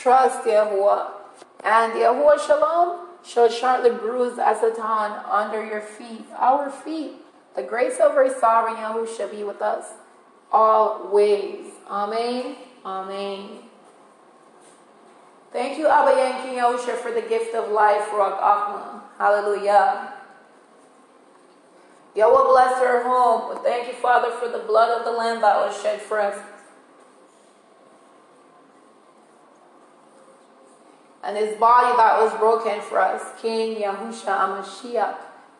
Trust Yahuwah. And Yahuwah Shalom shall shortly bruise Asatan under your feet, our feet. The grace of our sovereign Yahusha be with us always. Amen. Amen. Thank you, Abba and King Yahusha, for the gift of life, Ruach Achma. Hallelujah. Yahweh bless our home. Thank you, Father, for the blood of the Lamb that was shed for us. And his body that was broken for us. King Yahusha Amashiach,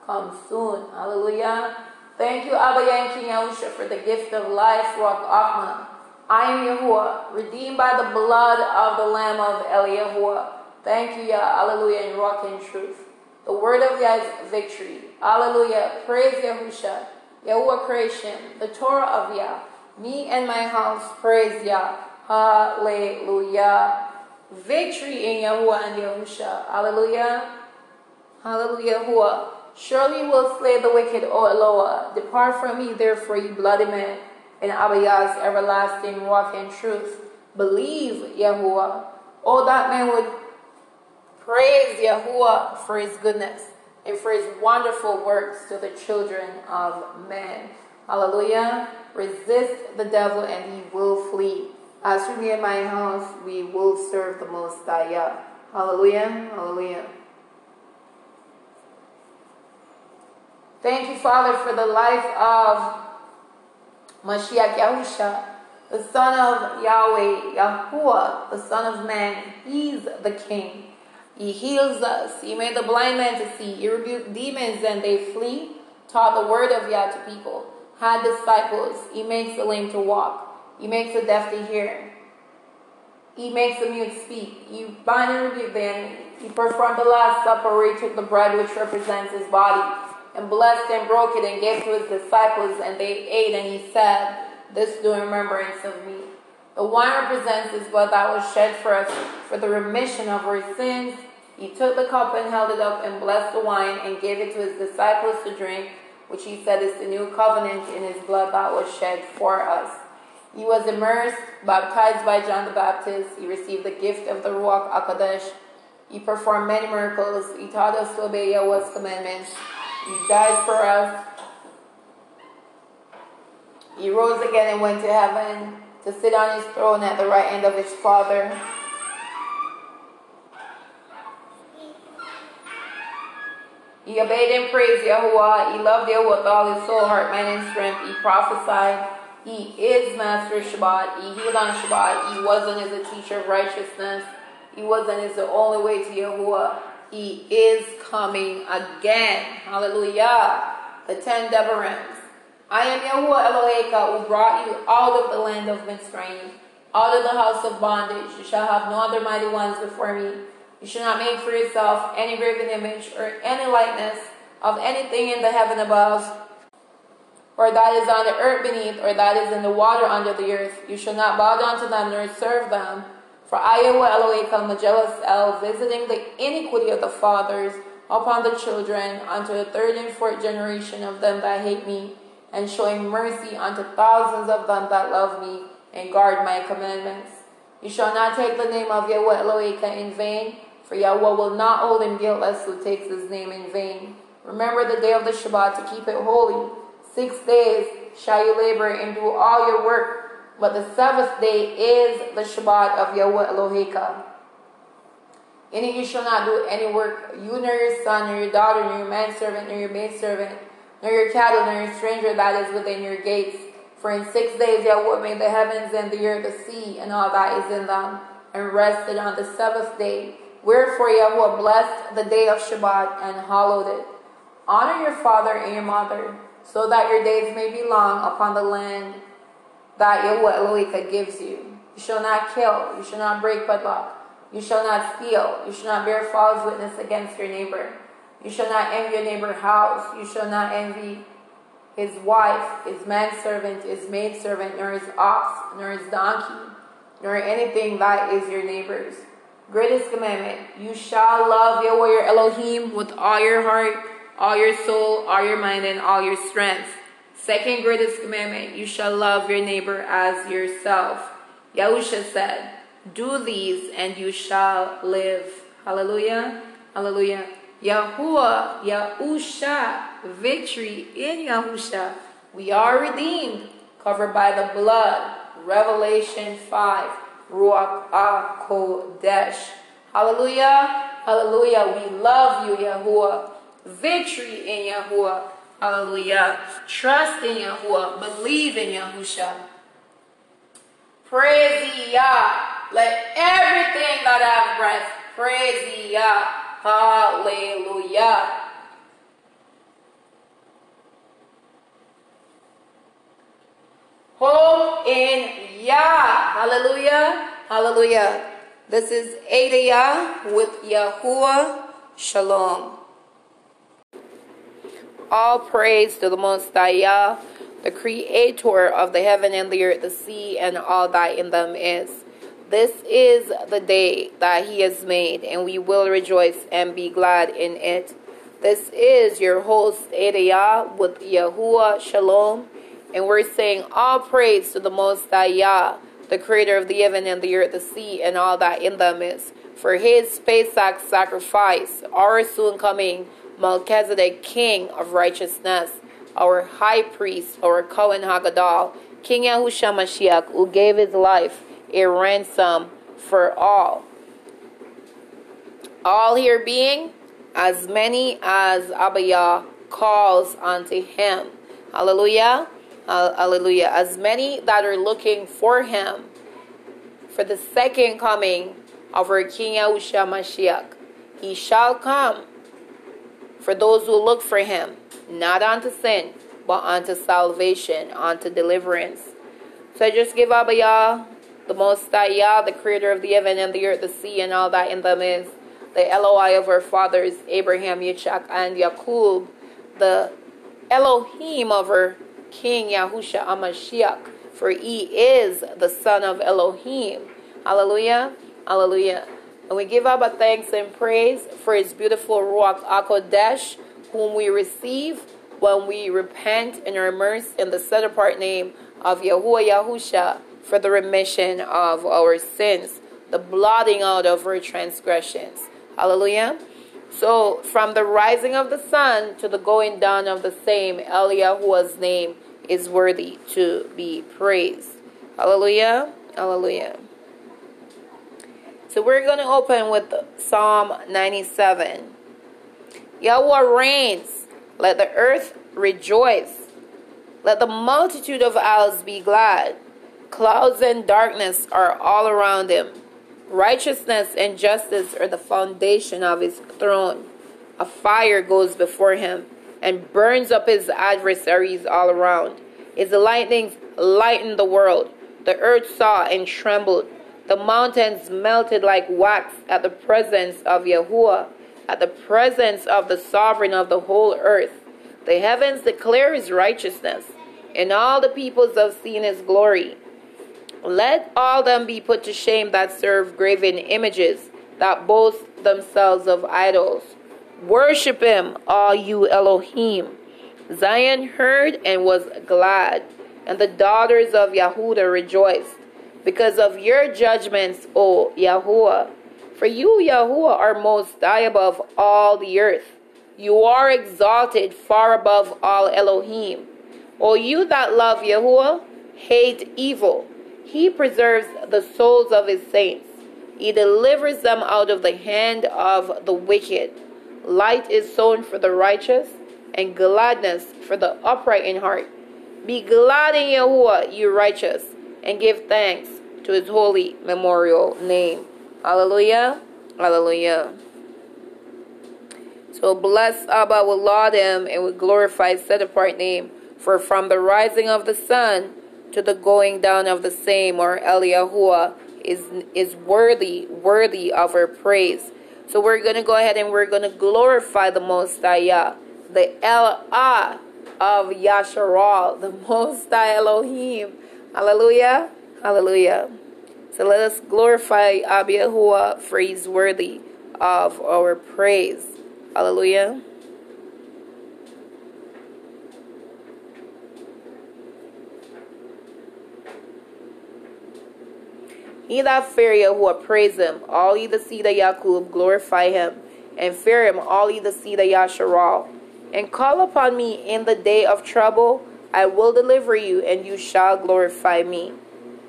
come soon. Hallelujah. Thank you, Abba and King Yahusha, for the gift of life, Ruach Achma. I am Yahuwah, redeemed by the blood of the Lamb of El Thank you, Yah. Hallelujah, in Ruach and truth. The word of Yah is victory. Hallelujah. Praise Yahusha. Yahuwah creation. The Torah of Yah. Me and my house praise Yah. Hallelujah. Victory in Yahuwah and Yahusha. Hallelujah. Hallelujah. Yahuwah. Surely will slay the wicked, O Eloah. Depart from me, therefore, you bloody men, in Abiyah's everlasting walk in truth. Believe, Yahuwah. Oh, that man would Praise Yahuwah for his goodness and for his wonderful works to the children of men. Hallelujah. Resist the devil and he will flee. As for me and my house, we will serve the Most High. Hallelujah. Hallelujah. Thank you, Father, for the life of Mashiach Yahusha, the Son of Yahweh, Yahuwah, the Son of Man. He's the King. He heals us. He made the blind man to see. He rebuked demons and they flee. Taught the word of Yah to people. Had disciples. He makes the lame to walk. He makes the deaf to hear. He makes the mute speak. He bind and rebuke the enemy. He performed the Last Supper he took the bread which represents his body and blessed and broke it and gave to his disciples and they ate and he said, This do in remembrance of me. The wine represents his blood that was shed for us for the remission of our sins he took the cup and held it up and blessed the wine and gave it to his disciples to drink, which he said is the new covenant in his blood that was shed for us. He was immersed, baptized by John the Baptist. He received the gift of the Ruach HaKodesh. He performed many miracles. He taught us to obey Yahweh's commandments. He died for us. He rose again and went to heaven to sit on his throne at the right hand of his Father. He obeyed and praised Yahuwah. He loved Yahweh with all his soul, heart, mind, and strength. He prophesied. He is Master Shabbat. He healed on Shabbat. He wasn't as a teacher of righteousness. He wasn't as the only way to Yahuwah. He is coming again. Hallelujah. The ten Deborahs. I am Yahuwah Eloheka who brought you out of the land of Mitzrayim, out of the house of bondage. You shall have no other mighty ones before me. You should not make for yourself any graven image or any likeness of anything in the heaven above, or that is on the earth beneath, or that is in the water under the earth. You shall not bow down to them nor serve them. For I Elohim, the jealous El, visiting the iniquity of the fathers upon the children unto the third and fourth generation of them that hate me, and showing mercy unto thousands of them that love me and guard my commandments. You shall not take the name of Yahweh Elohim in vain, for Yahweh will not hold him guiltless who takes his name in vain. Remember the day of the Shabbat to keep it holy. Six days shall you labor and do all your work, but the seventh day is the Shabbat of Yahweh Eloheka. In it you shall not do any work, you nor your son, nor your daughter, nor your manservant, nor your maidservant, nor your cattle, nor your stranger that is within your gates. For in six days Yahweh made the heavens and the earth, the sea, and all that is in them, and rested on the seventh day. Wherefore Yahweh blessed the day of Shabbat and hallowed it. Honor your father and your mother, so that your days may be long upon the land that Yahweh Elohim gives you. You shall not kill, you shall not break wedlock, you shall not steal, you shall not bear false witness against your neighbor. You shall not envy your neighbor's house, you shall not envy his wife, his manservant, his maidservant, nor his ox, nor his donkey, nor anything that is your neighbor's. Greatest commandment you shall love Yahweh your Elohim with all your heart, all your soul, all your mind, and all your strength. Second greatest commandment, you shall love your neighbor as yourself. Yahusha said, do these and you shall live. Hallelujah. Hallelujah. Yahuwah, Yahusha, victory in Yahusha. We are redeemed, covered by the blood. Revelation 5. Ruach HaKodesh. Hallelujah. Hallelujah. We love you, Yahuwah. Victory in Yahuwah. Hallelujah. Trust in Yahuwah. Believe in Yahusha. Praise Yah. Let everything that have breath praise Yah. Hallelujah. Hope in Yah. Hallelujah. Hallelujah. This is Adiyah with Yahuwah. Shalom. All praise to the Most High the creator of the heaven and the earth, the sea, and all that in them is. This is the day that he has made, and we will rejoice and be glad in it. This is your host, Adiyah, with Yahuwah Shalom. And we're saying all praise to the Most High the creator of the heaven and the earth, the sea, and all that in them is. For his Pesach sacrifice, our soon coming Melchizedek, king of righteousness, our high priest, our Cohen Hagadol, King Yahushua Mashiach, who gave his life a ransom for all. All here being, as many as Abiyah calls unto him. Hallelujah. Hallelujah. As many that are looking for him for the second coming of our King Yahushua Mashiach. He shall come for those who look for him, not unto sin, but unto salvation, unto deliverance. So I just give Abba Yah, the Most High Yah, the creator of the heaven and the earth, the sea, and all that in them is, the Eloi of our fathers, Abraham, Yitzchak, and Yaqub, the Elohim of our King Yahusha Amashiach, for he is the Son of Elohim. Hallelujah. Hallelujah. And we give Abba thanks and praise for his beautiful Ruach HaKodesh, whom we receive when we repent and are immersed in the set apart name of Yahuwah Yahusha for the remission of our sins, the blotting out of our transgressions. Hallelujah. So, from the rising of the sun to the going down of the same, Eliyahu's name is worthy to be praised. Hallelujah. Hallelujah. So, we're going to open with Psalm 97. Yahweh reigns. Let the earth rejoice. Let the multitude of isles be glad. Clouds and darkness are all around him. Righteousness and justice are the foundation of his throne. A fire goes before him and burns up his adversaries all around. His lightnings lighten the world. The earth saw and trembled. The mountains melted like wax at the presence of Yahuwah, at the presence of the sovereign of the whole earth. The heavens declare his righteousness, and all the peoples have seen his glory. Let all them be put to shame that serve graven images, that boast themselves of idols. Worship him, all you Elohim. Zion heard and was glad, and the daughters of Yahudah rejoiced, because of your judgments, O Yahuwah. For you, Yahuwah, are most high above all the earth. You are exalted far above all Elohim. O you that love Yahuwah, hate evil. He preserves the souls of his saints. He delivers them out of the hand of the wicked. Light is sown for the righteous, and gladness for the upright in heart. Be glad in Yahuwah, you righteous, and give thanks to his holy memorial name. Hallelujah. Hallelujah. So bless Abba, will laud him, and will glorify his set apart name. For from the rising of the sun to the going down of the same, or Eliyahuah, is, is worthy, worthy of our praise. So we're going to go ahead and we're going to glorify the Most High, the El Ah of Yasharal, the Most High Elohim. Hallelujah. Hallelujah. So let us glorify Abba Yahua for he's worthy of our praise. Hallelujah. Ye that fear Yahuwah, praise him. All ye the seed of Yaakub, glorify him. And fear him, all ye the seed of Yasharal. And call upon me in the day of trouble. I will deliver you, and you shall glorify me.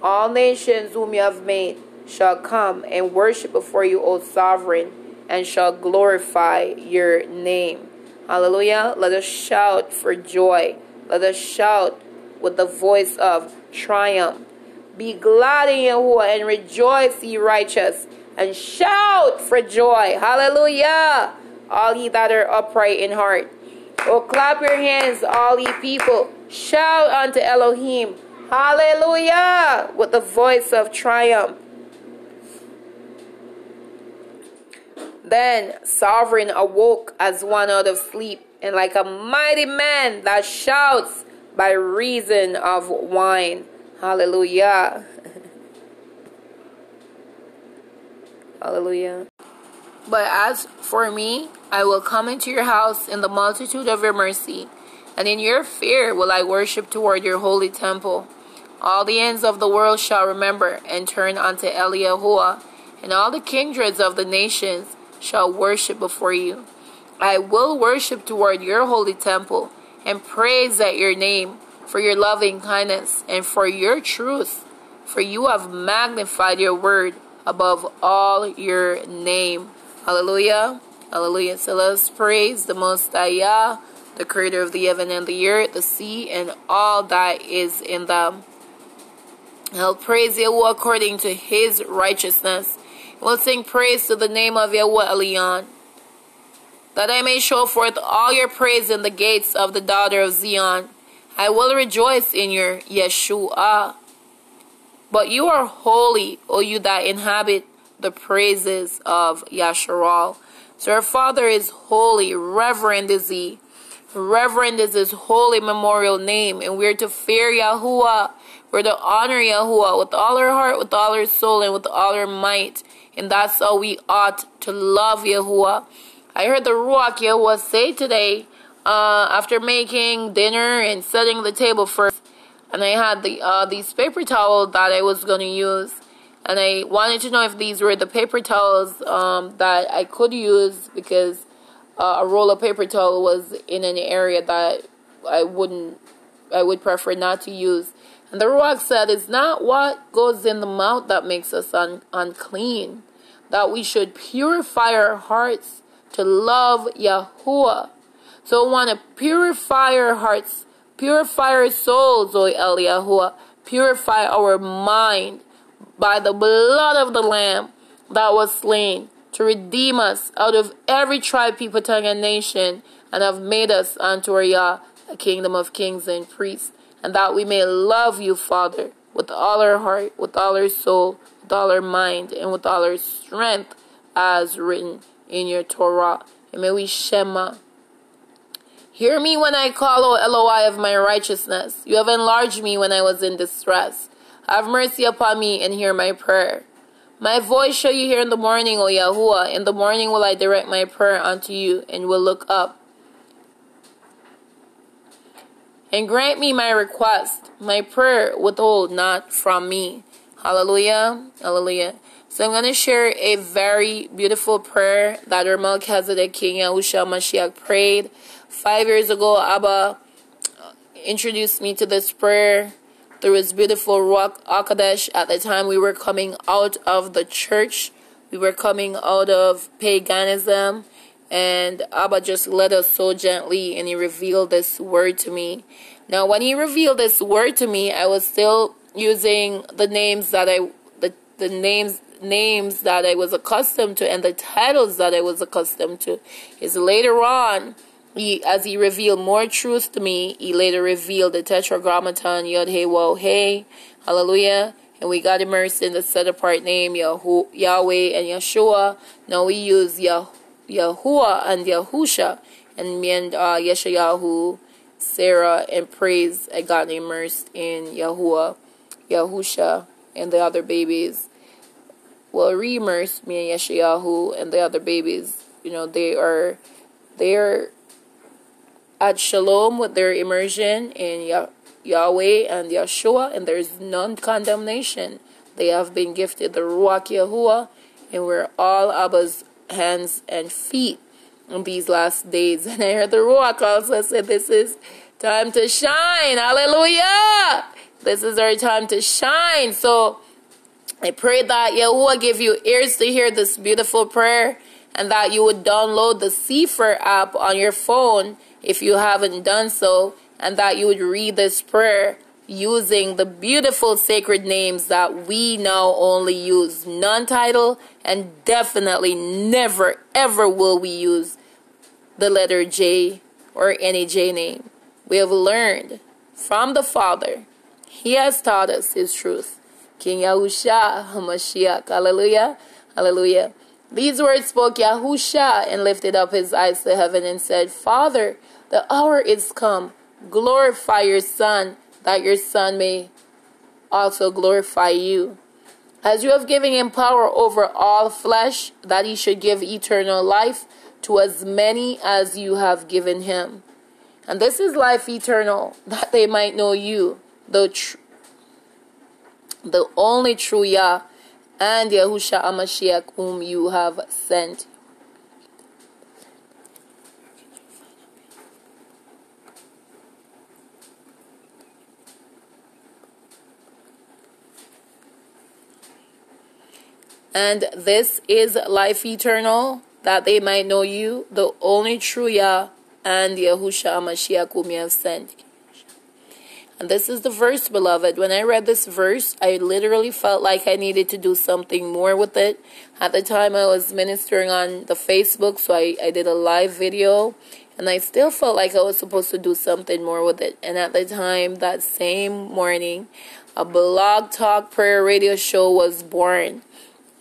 All nations whom you have made shall come and worship before you, O sovereign, and shall glorify your name. Hallelujah. Let us shout for joy. Let us shout with the voice of triumph. Be glad in Yahuwah and rejoice, ye righteous, and shout for joy. Hallelujah. All ye that are upright in heart. Oh, clap your hands, all ye people. Shout unto Elohim. Hallelujah. With the voice of triumph. Then Sovereign awoke as one out of sleep, and like a mighty man that shouts by reason of wine. Hallelujah. Hallelujah. But as for me, I will come into your house in the multitude of your mercy, and in your fear will I worship toward your holy temple. All the ends of the world shall remember and turn unto Eliyahuah, and all the kindreds of the nations shall worship before you. I will worship toward your holy temple and praise at your name for your loving kindness and for your truth, for you have magnified your word above all your name. Hallelujah. Hallelujah. So let's praise the Most High, the creator of the heaven and the earth, the sea, and all that is in them. I'll praise Yahweh according to his righteousness. We'll sing praise to the name of Yahweh Elion, that I may show forth all your praise in the gates of the daughter of Zion. I will rejoice in your Yeshua. But you are holy, O you that inhabit the praises of Yasharal. So our Father is holy, reverend is he. Reverend is his holy memorial name, and we're to fear Yahuwah. We're to honor Yahuwah with all our heart, with all our soul, and with all our might. And that's how we ought to love Yahuwah. I heard the Ruach Yahuwah say today uh, after making dinner and setting the table first, and I had the uh, these paper towels that I was gonna use, and I wanted to know if these were the paper towels um, that I could use because uh, a roll of paper towel was in an area that I wouldn't, I would prefer not to use. And the Ruach said, "It's not what goes in the mouth that makes us un- unclean; that we should purify our hearts to love Yahuwah." So we want to purify our hearts, purify our souls, O Eliyahuah, purify our mind by the blood of the Lamb that was slain to redeem us out of every tribe, people, tongue, and nation, and have made us unto Yah, a kingdom of kings and priests, and that we may love you, Father, with all our heart, with all our soul, with all our mind, and with all our strength, as written in your Torah. And may we shema Hear me when I call, O Eloi of my righteousness. You have enlarged me when I was in distress. Have mercy upon me and hear my prayer. My voice shall you hear in the morning, O Yahuwah. In the morning will I direct my prayer unto you and will look up. And grant me my request. My prayer withhold not from me. Hallelujah. Hallelujah. So I'm going to share a very beautiful prayer that our Melchizedek King Yahushua Mashiach prayed Five years ago, Abba uh, introduced me to this prayer through his beautiful Ruach HaKodesh. At the time, we were coming out of the church, we were coming out of paganism, and Abba just led us so gently, and he revealed this word to me. Now, when he revealed this word to me, I was still using the names that I the the names names that I was accustomed to and the titles that I was accustomed to. Is later on he, as he revealed more truth to me, he later revealed the Tetragrammaton Yod Hey Wo Hallelujah. And we got immersed in the set apart name Yahweh and Yeshua. Now we use Yah, Yahuwah and Yahusha, and me and uh, Yeshayahu, Sarah, and praise. I got immersed in Yahuwah, Yahusha, and the other babies. Well, re-immersed me and Yeshayahu and the other babies. You know they are, they are at Shalom with their immersion in Yah- Yahweh and Yeshua, and there's none condemnation. they have been gifted the Ruach Yahuwah, and we're all Abba's hands and feet in these last days. And I heard the Ruach also said, This is time to shine. Hallelujah! This is our time to shine. So I pray that Yahuwah give you ears to hear this beautiful prayer and that you would download the Sefer app on your phone if you haven't done so, and that you would read this prayer using the beautiful sacred names that we now only use non title and definitely never ever will we use the letter J or any J name. We have learned from the Father. He has taught us His truth. King Yahusha HaMashiach. Hallelujah. Hallelujah. These words spoke Yahusha and lifted up his eyes to heaven and said, Father, the hour is come. Glorify your Son, that your Son may also glorify you. As you have given him power over all flesh, that he should give eternal life to as many as you have given him. And this is life eternal, that they might know you, the, tr- the only true Yah, and Yahusha Amashiach, whom you have sent. And this is life eternal, that they might know you, the only true Yah, and Yahusha Amashiach, whom you have sent. And this is the verse, beloved. When I read this verse, I literally felt like I needed to do something more with it. At the time, I was ministering on the Facebook, so I, I did a live video. And I still felt like I was supposed to do something more with it. And at the time, that same morning, a blog talk prayer radio show was born.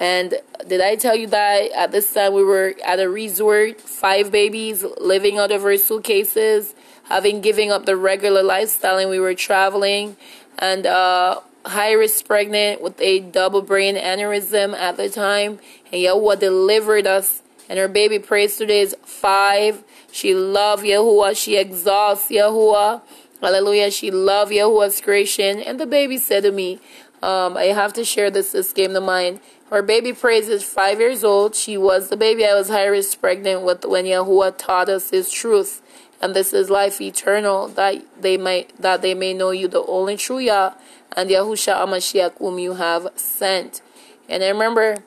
And did I tell you that at this time we were at a resort, five babies living out of our suitcases? having given up the regular lifestyle and we were traveling. And uh, Iris pregnant with a double brain aneurysm at the time. And Yahuwah delivered us. And her baby praise today is five. She loved Yahuwah. She exalts Yahuwah. Hallelujah. She loved Yahuwah's creation. And the baby said to me um, I have to share this this came to mind her baby praise is five years old she was the baby I was Iris pregnant with when Yahuwah taught us his truth and this is life eternal that they may that they may know you the only true Yah and Yahusha Amashiach whom you have sent. And I remember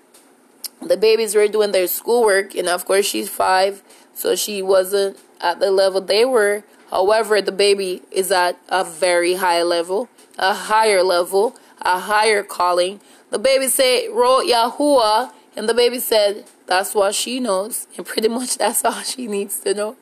the babies were doing their schoolwork and of course she's five so she wasn't at the level they were. However, the baby is at a very high level, a higher level, a higher calling. The baby said, wrote Yahuwah, and the baby said, that's what she knows. And pretty much that's all she needs to know.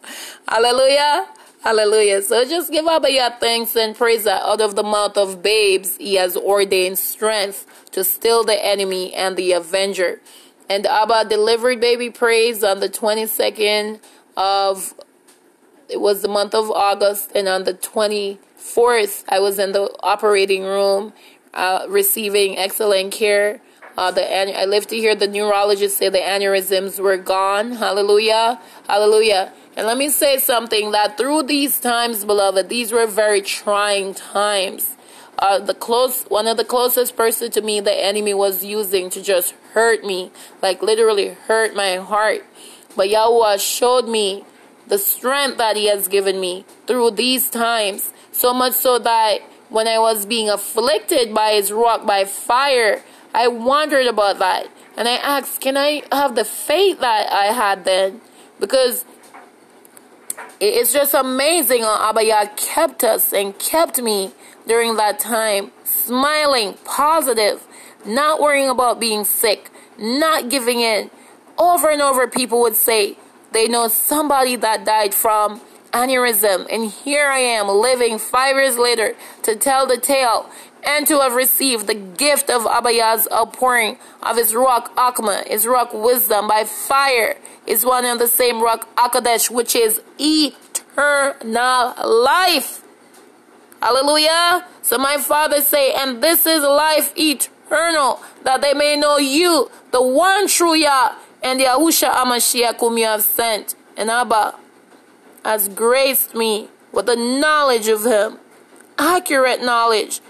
Hallelujah. Hallelujah. So just give Abba your thanks and praise that out of the mouth of babes he has ordained strength to still the enemy and the avenger. And Abba delivered baby praise on the 22nd of, it was the month of August. And on the 24th, I was in the operating room uh, receiving excellent care uh, the I live to hear the neurologist say the aneurysms were gone. Hallelujah. Hallelujah. And let me say something that through these times, beloved, these were very trying times. Uh, the close one of the closest person to me the enemy was using to just hurt me like literally hurt my heart but yahweh showed me the strength that he has given me through these times so much so that when i was being afflicted by his Ruach by fire I wondered about that. And I asked, can I have the faith that I had then? Because it's just amazing how Abba Yah kept us and kept me during that time, smiling, positive, not worrying about being sick, not giving in. Over and over, people would say they know somebody that died from aneurysm, and here I am living five years later to tell the tale and to have received the gift of Abba Yah's outpouring of his Ruach Akma, his Ruach wisdom by fire, is one and the same Ruach Akadesh, which is eternal life. Hallelujah. So my father say, and this is life eternal, that they may know you, the one true Yah, and the Yahusha Amashiach whom you have sent. And Abba has graced me with the knowledge of him, accurate knowledge,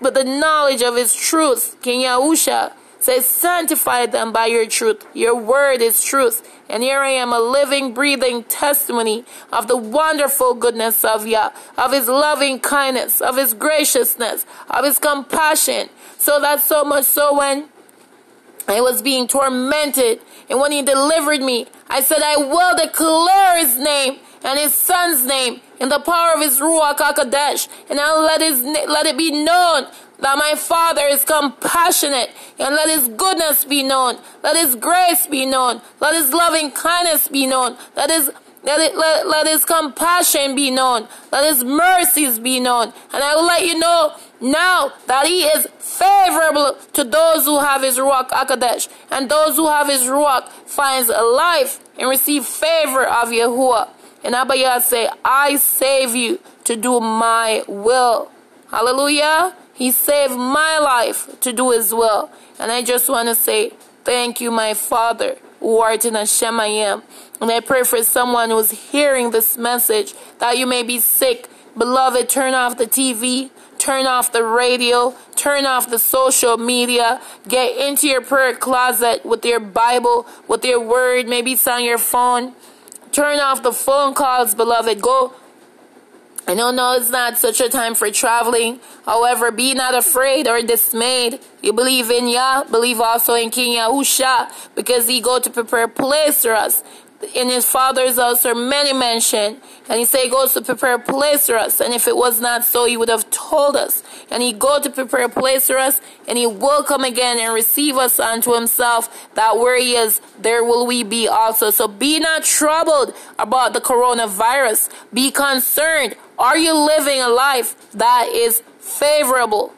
with the knowledge of his truth. King Yahusha says, sanctify them by your truth. Your word is truth. And here I am, a living, breathing testimony of the wonderful goodness of Yah, of His loving kindness, of His graciousness, of His compassion. So that so much so when I was being tormented, and when He delivered me, I said, I will declare His name and His Son's name in the power of His Ruach HaKodesh, and I'll let, his, let it be known that my Father is compassionate, and let His goodness be known, let His grace be known, let His loving kindness be known, let His let, it, let, let His compassion be known, let His mercies be known, and I will let you know now that He is favorable to those who have His Ruach Akadesh, and those who have His Ruach finds life and receive favor of Yahuwah. And Abba say, I save you to do my will. Hallelujah. He saved my life to do his will. And I just want to say, thank you, my Father, who art in Hashemayim. And I pray for someone who's hearing this message that you may be sick. Beloved, turn off the TV, turn off the radio, turn off the social media, get into your prayer closet with your Bible, with your word, maybe it's on your phone. Turn off the phone calls, beloved. Go I don't know, no, it's not such a time for traveling. However, be not afraid or dismayed. You believe in Yah, believe also in King Yahusha, because he go to prepare a place for us in his father's house are many mention. And he said he goes to prepare a place for us. And if it was not so, he would have told us. And he go to prepare a place for us, and he will come again and receive us unto himself, that where he is, there will we be also. So be not troubled about the coronavirus. Be concerned. Are you living a life that is favorable?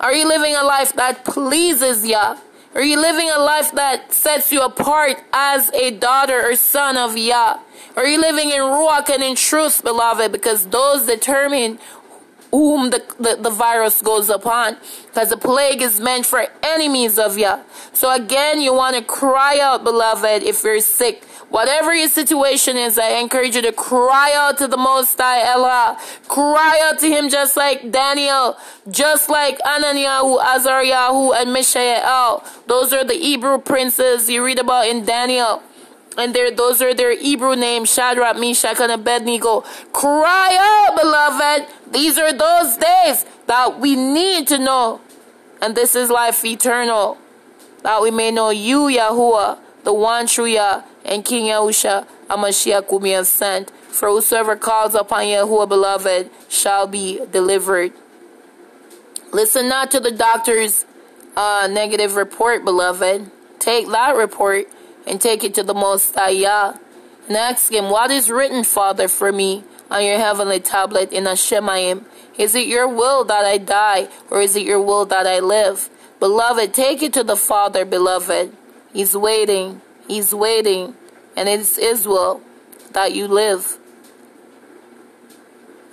Are you living a life that pleases Yah? Are you living a life that sets you apart as a daughter or son of Yah? Are you living in Ruach and in truth, beloved? Because those determine whom the, the, the, virus goes upon. Because the plague is meant for enemies of Yah. So again, you want to cry out, beloved, if you're sick. Whatever your situation is, I encourage you to cry out to the Most High Allah. Cry out to Him just like Daniel, just like Ananiyahu, Azariyahu, and Mishael. Those are the Hebrew princes you read about in Daniel. And those are their Hebrew names, Shadrach, Meshach, and Abednego. Cry out, beloved. These are those days that we need to know. And this is life eternal. That we may know you, Yahuwah, the one true Yah, and King Yahusha, a whom he has sent. For whosoever calls upon Yahuwah, beloved, shall be delivered. Listen not to the doctor's uh, negative report, beloved. Take that report and take it to the Most High and ask him, What is written, Father, for me on your heavenly tablet in Hashemayim? Is it your will that I die, or is it your will that I live? Beloved, take it to the Father, beloved. He's waiting. He's waiting. And it's His will that you live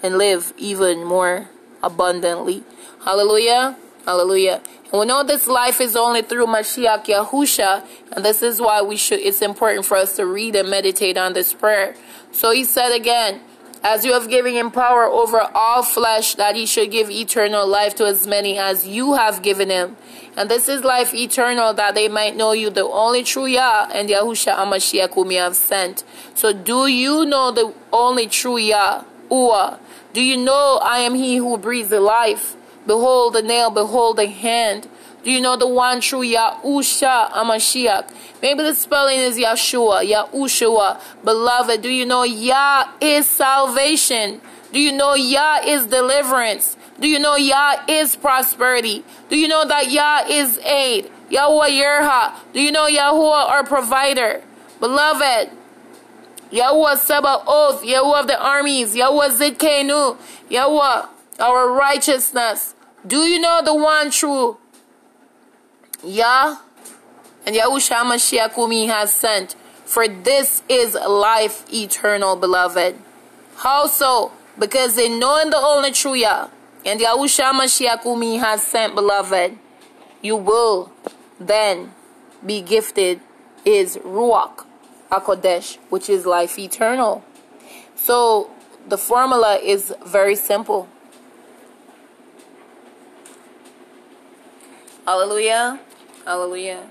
and live even more abundantly. Hallelujah. Hallelujah. And we know this life is only through Mashiach Yahusha, and this is why we should it's important for us to read and meditate on this prayer. So he said again, as you have given him power over all flesh, that he should give eternal life to as many as you have given him. And this is life eternal, that they might know you, the only true Yah, and Yahusha Amashiach whom you have sent. So do you know the only true Yah, Ua? Do you know I am he who breathes the life? Behold the nail, behold the hand. Do you know the one true Yahusha Amashiach? Maybe the spelling is Yahshua, Yahushua. Beloved, do you know Yah is salvation? Do you know Yah is deliverance? Do you know Yah is prosperity? Do you know that Yah is aid? Yahweh Yireh. Do you know Yahuwah our provider? Beloved, Yahuwah Sabaoth, Yahuwah of the armies, Yahuwah Zidkenu, Yahuwah our righteousness. Do you know the one true Yah and Yahushua Mashiach whom he has sent? For this is life eternal, beloved. How so? Because they know in the only true Yah and Yahushua Mashiach whom he has sent, beloved, you will then be gifted is Ruach HaKodesh, which is life eternal. So the formula is very simple. Hallelujah. Hallelujah.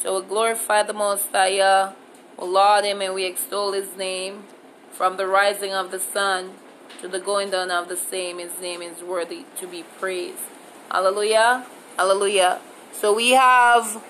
So we glorify the Most High, we laud Him and we extol His name from the rising of the sun to the going down of the same. His name is worthy to be praised. Hallelujah. Hallelujah. So we have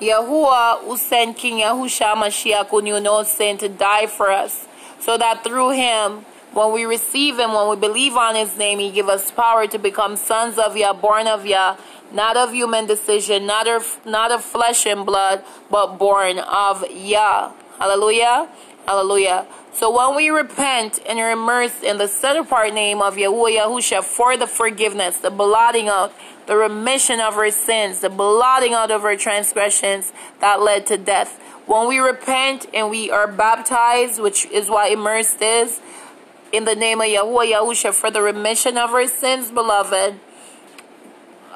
Yahuwah who sent King Yahusha Mashiach who knew no sin to die for us. So that through him, when we receive him, when we believe on his name, he give us power to become sons of Yah, born of Yah, not of human decision, not of, not of flesh and blood, but born of Yah. Hallelujah. Hallelujah. So when we repent and are immersed in the set apart name of Yahuwah Yahusha for the forgiveness, the blotting out, the remission of our sins, the blotting out of our transgressions that led to death. When we repent and we are baptized, which is what immersed is, in the name of Yahuwah Yahusha for the remission of our sins, beloved,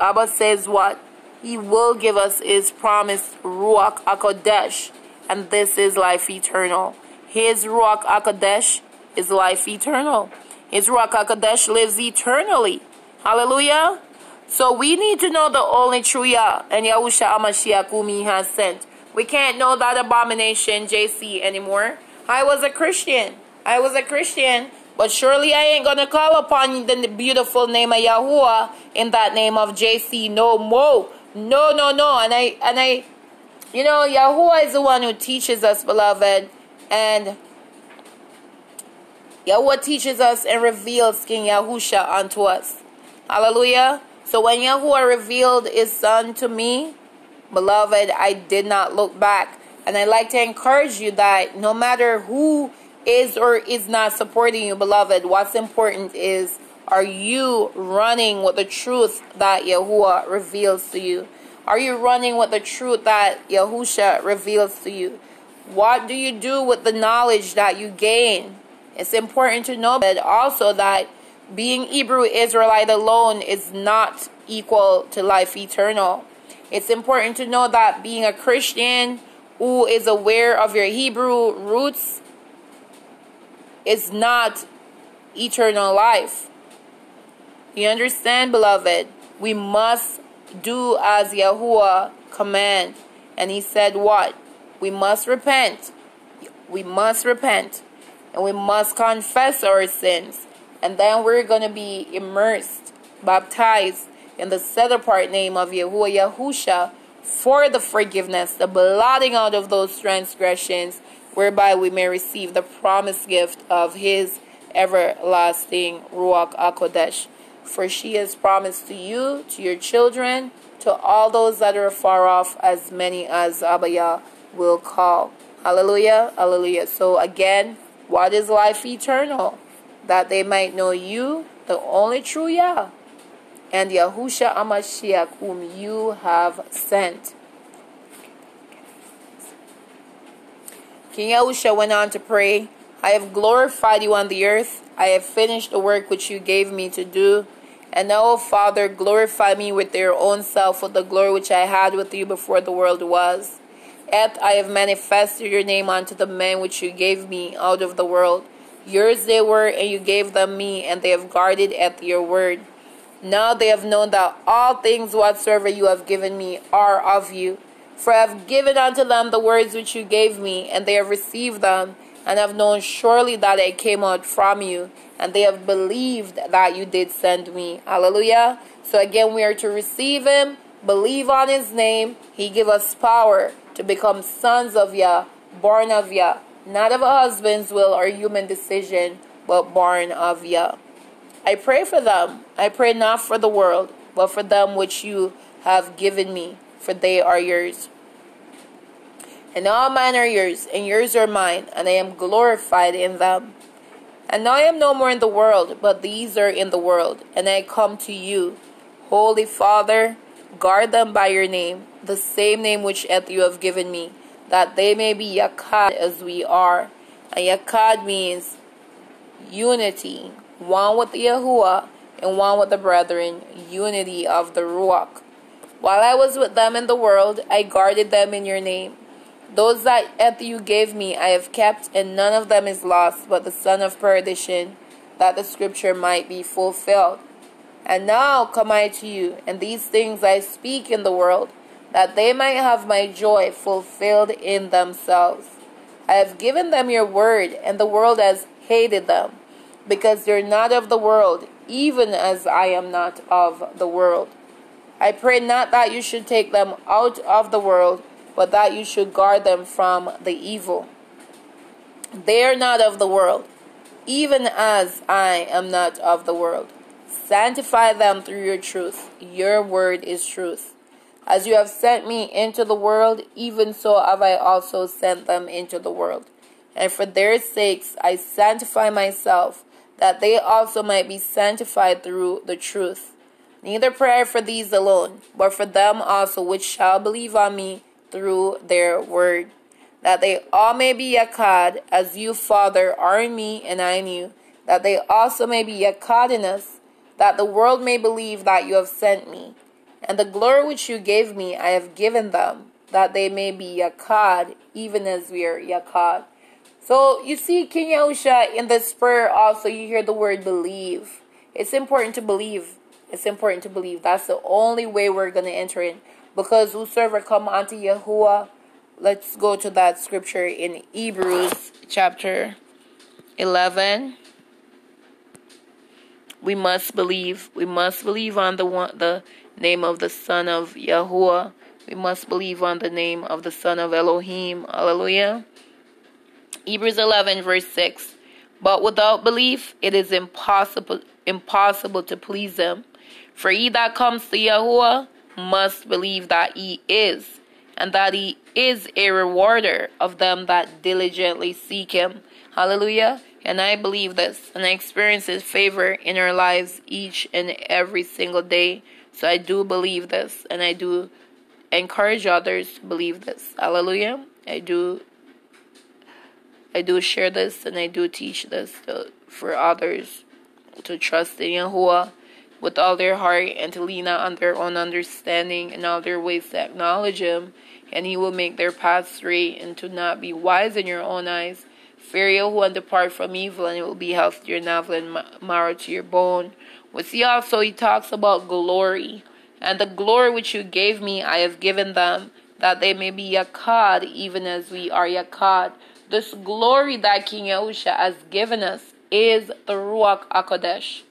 Abba says what? He will give us his promised Ruach HaKodesh, and this is life eternal. His Ruach HaKodesh is life eternal. His Ruach HaKodesh lives eternally. Hallelujah. So we need to know the only true Yah and Yahusha HaMashiach whom he has sent. We can't know that abomination JC anymore. I was a Christian. I was a Christian. But surely I ain't gonna call upon the beautiful name of Yahuwah in that name of JC no more. No, no, no. And I and I you know, Yahuwah is the one who teaches us, beloved, and Yahuwah teaches us and reveals King Yahusha unto us. Hallelujah. So when Yahuwah revealed his son to me, beloved, I did not look back. And I'd like to encourage you that no matter who is or is not supporting you, beloved, what's important is are you running with the truth that Yahuwah reveals to you? Are you running with the truth that Yahusha reveals to you? What do you do with the knowledge that you gain? It's important to know that also that being Hebrew Israelite alone is not equal to life eternal. It's important to know that being a Christian who is aware of your Hebrew roots is not eternal life. You understand, beloved? We must do as Yahuwah command. And he said what? We must repent. We must repent. And we must confess our sins. And then we're going to be immersed, baptized in the set apart name of Yahuwah Yahusha for the forgiveness, the blotting out of those transgressions, whereby we may receive the promised gift of his everlasting Ruach HaKodesh. For she has promised to you, to your children, to all those that are far off, as many as Abba Yah will call. Hallelujah, hallelujah. So again, what is life eternal? That they might know you, the only true Yah, and Yahusha HaMashiach, whom you have sent. King Yahusha went on to pray, I have glorified you on the earth. I have finished the work which you gave me to do. And now, O Father, glorify me with your own self with the glory which I had with you before the world was. Yet I have manifested your name unto the men which you gave me out of the world. Yours they were, and you gave them me, and they have guarded at your word. Now they have known that all things whatsoever you have given me are of you. For I have given unto them the words which you gave me, and they have received them, and have known surely that I came out from you, and they have believed that you did send me. Hallelujah. So again, we are to receive him, believe on his name. He give us power to become sons of Yah, born of Yah, not of a husband's will or human decision, but born of Yah. I pray for them. I pray not for the world, but for them which you have given me, for they are yours. And all mine are yours, and yours are mine, and I am glorified in them. And I am no more in the world, but these are in the world, and I come to you. Holy Father, guard them by your name, the same name which you have given me, that they may be Yakad as we are. And Yakad means unity, one with Yahuwah and one with the brethren, unity of the Ruach. While I was with them in the world, I guarded them in your name. Those that you gave me I have kept, and none of them is lost, but the son of perdition, that the scripture might be fulfilled. And now come I to you, and these things I speak in the world, that they might have my joy fulfilled in themselves. I have given them your word, and the world has hated them, because they're not of the world, even as I am not of the world. I pray not that you should take them out of the world, but that you should guard them from the evil. They are not of the world, even as I am not of the world. Sanctify them through your truth. Your word is truth. As you have sent me into the world, even so have I also sent them into the world. And for their sakes I sanctify myself, that they also might be sanctified through the truth. Neither prayer for these alone, but for them also which shall believe on me through their word, that they all may be Yakad, as you, Father, are in me and I in you, that they also may be Yakad in us, that the world may believe that you have sent me. And the glory which you gave me I have given them, that they may be Yakad, even as we are Yakad. So you see, King Yahusha, in this prayer also you hear the word believe. It's important to believe. It's important to believe. That's the only way we're going to enter in. Because whosoever come unto Yahuwah, let's go to that scripture in Hebrews chapter 11 we must believe. We must believe on the one, the name of the Son of Yahuwah. We must believe on the name of the Son of Elohim. Hallelujah. Hebrews 11 verse 6. But without belief it is impossible impossible to please him. For he that comes to Yahuwah must believe that he is, and that he is a rewarder of them that diligently seek him. Hallelujah. And I believe this, and I experience His favor in our lives each and every single day. So I do believe this, and I do encourage others to believe this. Hallelujah. I do. I do share this, and I do teach this to, for others to trust in Yahuwah with all their heart and to lean on their own understanding and all their ways to acknowledge Him, and He will make their path straight and to not be wise in your own eyes Fear Yahuwah and depart from evil, and it will be health to your navel and marrow to your bone. We see also he talks about glory. And the glory which you gave me, I have given them, that they may be Yakad, even as we are Yakad. This glory that King Yahusha has given us is the Ruach HaKodesh.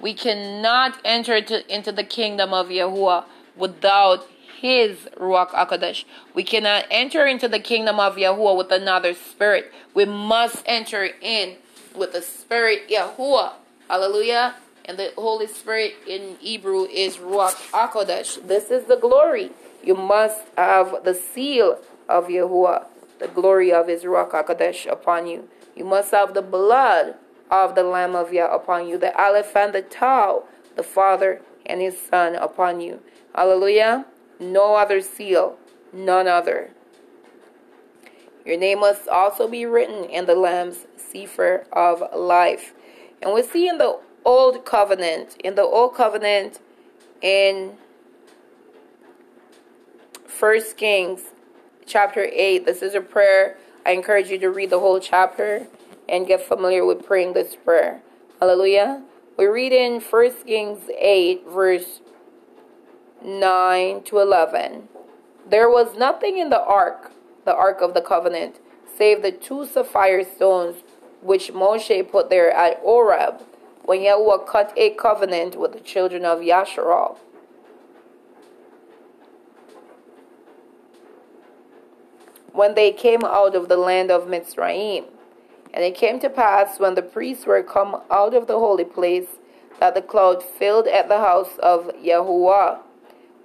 We cannot enter to, into the kingdom of Yahuwah without his Ruach HaKodesh. We cannot enter into the kingdom of Yahuwah with another spirit. We must enter in with the spirit Yahuwah. Hallelujah. And the Holy Spirit in Hebrew is Ruach HaKodesh. This is the glory. You must have the seal of Yahuwah, the glory of his Ruach HaKodesh upon you. You must have the blood of the Lamb of Yah upon you, the Aleph and the Tau, the Father and his Son upon you. Hallelujah no other seal, none other. Your name must also be written in the Lamb's Sefer of life. And we see in the Old Covenant, in the Old Covenant, in First Kings chapter 8, this is a prayer. I encourage you to read the whole chapter and get familiar with praying this prayer. Hallelujah. We read in First Kings 8, verse 9 to 11. There was nothing in the ark, the ark of the covenant, save the two sapphire stones which Moshe put there at Oreb when Yahweh cut a covenant with the children of Yasharal. When they came out of the land of Mitzrayim. And it came to pass when the priests were come out of the holy place that the cloud filled at the house of Yahuwah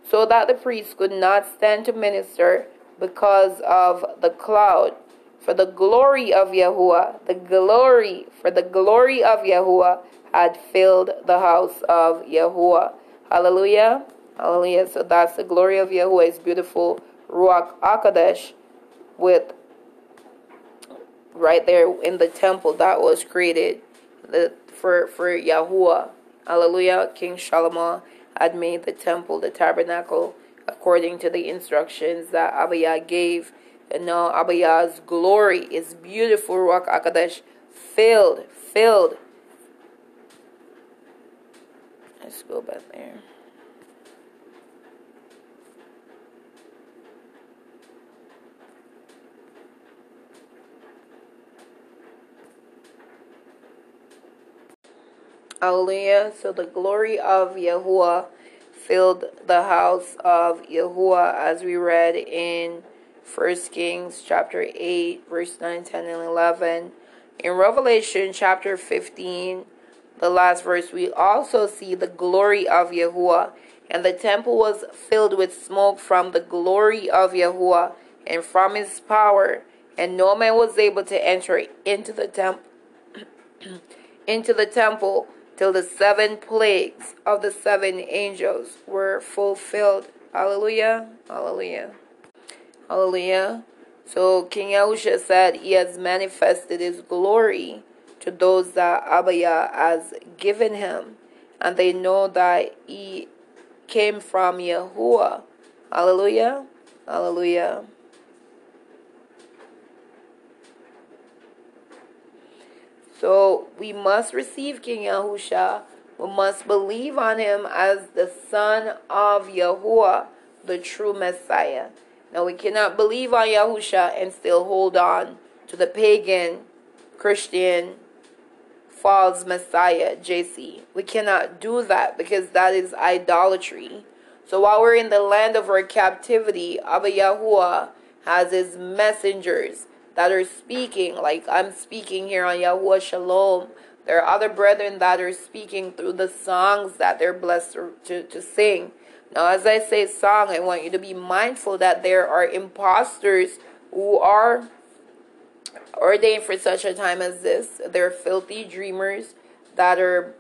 so that the priests could not stand to minister because of the cloud. For the glory of Yahuwah, the glory, for the glory of Yahuwah had filled the house of Yahuwah. Hallelujah. Hallelujah. So that's the glory of Yahuwah is beautiful. Ruach HaKodesh with right there in the temple that was created for, for Yahuwah. Hallelujah. King Solomon had made the temple, the tabernacle, according to the instructions that Abiyah gave. And now Abiyah's glory is beautiful, Ruach HaKodesh, filled, filled. Let's go back there. Hallelujah. So the glory of Yahuwah filled the house of Yahuwah as we read in 1 Kings chapter 8, verse 9, 10, and 11. In Revelation chapter 15, the last verse, we also see the glory of Yahuwah. And the temple was filled with smoke from the glory of Yahuwah and from his power. And no man was able to enter into the temple into the temple till the seven plagues of the seven angels were fulfilled. Hallelujah. Hallelujah. Hallelujah. So King Yahusha said he has manifested his glory to those that Abba Yah has given him, and they know that he came from Yahuwah. Hallelujah. Hallelujah. So we must receive King Yahusha. We must believe on him as the Son of Yahuwah, the true Messiah. Now we cannot believe on Yahusha and still hold on to the pagan, Christian, false Messiah, JC. We cannot do that because that is idolatry. So while we're in the land of our captivity, Abba Yahuwah has his messengers that are speaking, like I'm speaking here on Yahuwah Shalom. There are other brethren that are speaking through the songs that they're blessed to, to sing. Now, as I say song, I want you to be mindful that there are imposters who are ordained for such a time as this. They're filthy dreamers that are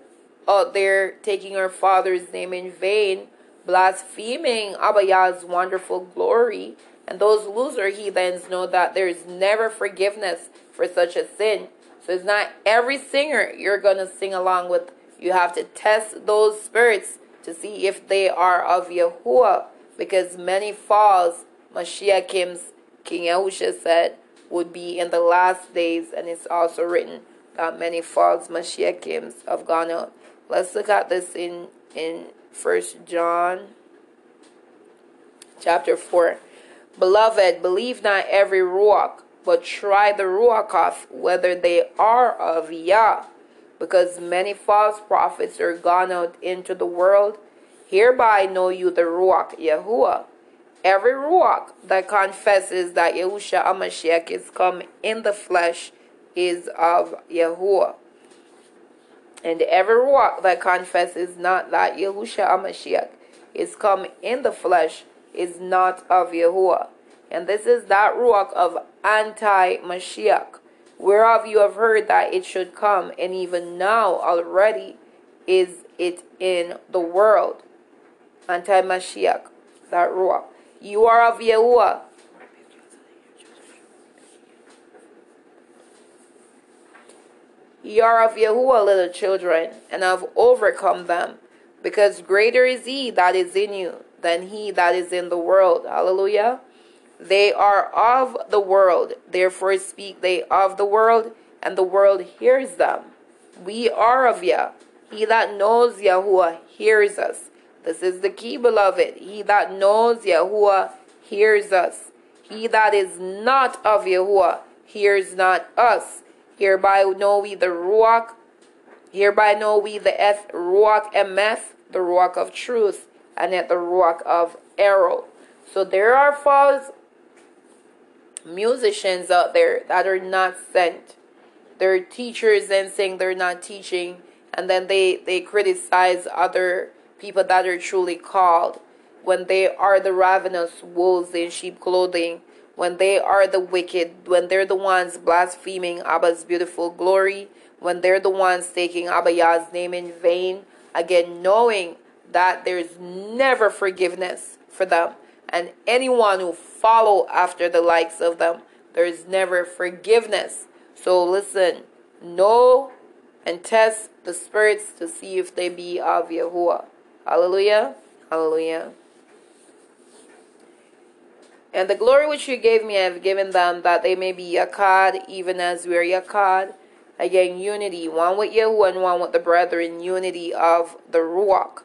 out there taking our Father's name in vain, blaspheming Abba wonderful glory and those loser heathens know that there is never forgiveness for such a sin. So it's not every singer you're going to sing along with. You have to test those spirits to see if they are of Yahuwah. Because many falls, Mashiach Kim's King Yahusha said, would be in the last days. And it's also written that many false Mashiachims have gone out. Let's look at this in, in First John chapter 4. Beloved, believe not every ruach, but try the ruach of whether they are of Yah, because many false prophets are gone out into the world. Hereby know you the ruach Yahuwah. Every ruach that confesses that Yahusha HaMashiach is come in the flesh is of Yahuwah. And every ruach that confesses not that Yahusha HaMashiach is come in the flesh is not of Yahuwah. And this is that ruach of anti-Mashiach, whereof you have heard that it should come, and even now already is it in the world. Anti-Mashiach, that ruach. You are of Yahuwah. Ye are of Yahuwah, little children, and have overcome them, because greater is he that is in you than he that is in the world. Hallelujah. They are of the world, therefore speak they of the world, and the world hears them. We are of Yah. He that knows Yahuwah hears us. This is the key, beloved. He that knows Yahuwah hears us. He that is not of Yahuwah hears not us. Hereby know we the Ruach. Hereby know we the Eth Ruach Emeth, the Ruach of truth, and at the Ruach of error. So there are false musicians out there that are not sent. They're teachers and saying they're not teaching, and then they, they criticize other people that are truly called when they are the ravenous wolves in sheep clothing, when they are the wicked, when they're the ones blaspheming Abba's beautiful glory, when they're the ones taking Abba Yah's name in vain, again, knowing that there's never forgiveness for them. And anyone who follow after the likes of them there is never forgiveness. So listen know and test the spirits to see if they be of Yahuwah. Hallelujah. Hallelujah. And the glory which you gave me I have given them that they may be Yakad even as we are Yakad Again, unity, one with Yahuwah and one with the brethren, unity of the Ruach.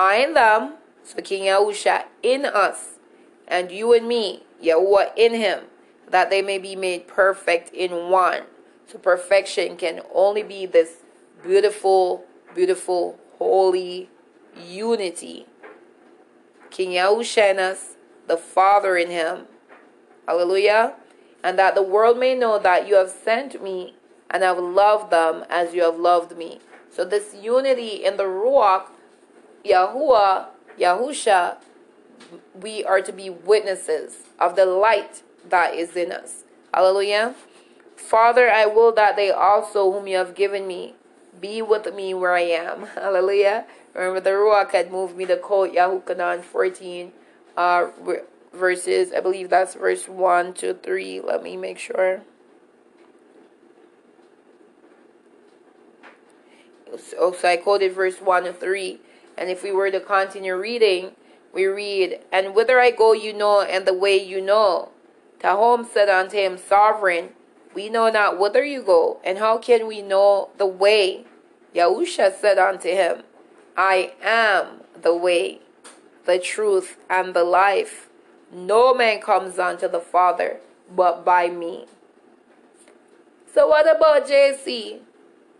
I and them, so King Yahusha in us, and you and me, Yahuwah in him, that they may be made perfect in one. So perfection can only be this beautiful, beautiful, holy unity. King Yahusha in us, the Father in him. Hallelujah. And that the world may know that you have sent me and have loved them as you have loved me. So this unity in the Ruach, Yahuwah, Yahusha, we are to be witnesses of the light that is in us. Hallelujah. Father, I will that they also, whom you have given me, be with me where I am. Hallelujah. Remember, the Ruach had moved me to quote Yahukanan 14, uh, verses, I believe that's verse 1 to 3. Let me make sure. So, so I quoted verse 1 to 3. And if we were to continue reading, we read, And whither I go you know, and the way you know. Tahom said unto him, Sovereign, we know not whither you go, and how can we know the way? Yahusha said unto him, I am the way, the truth, and the life. No man comes unto the Father but by me. So, what about JC?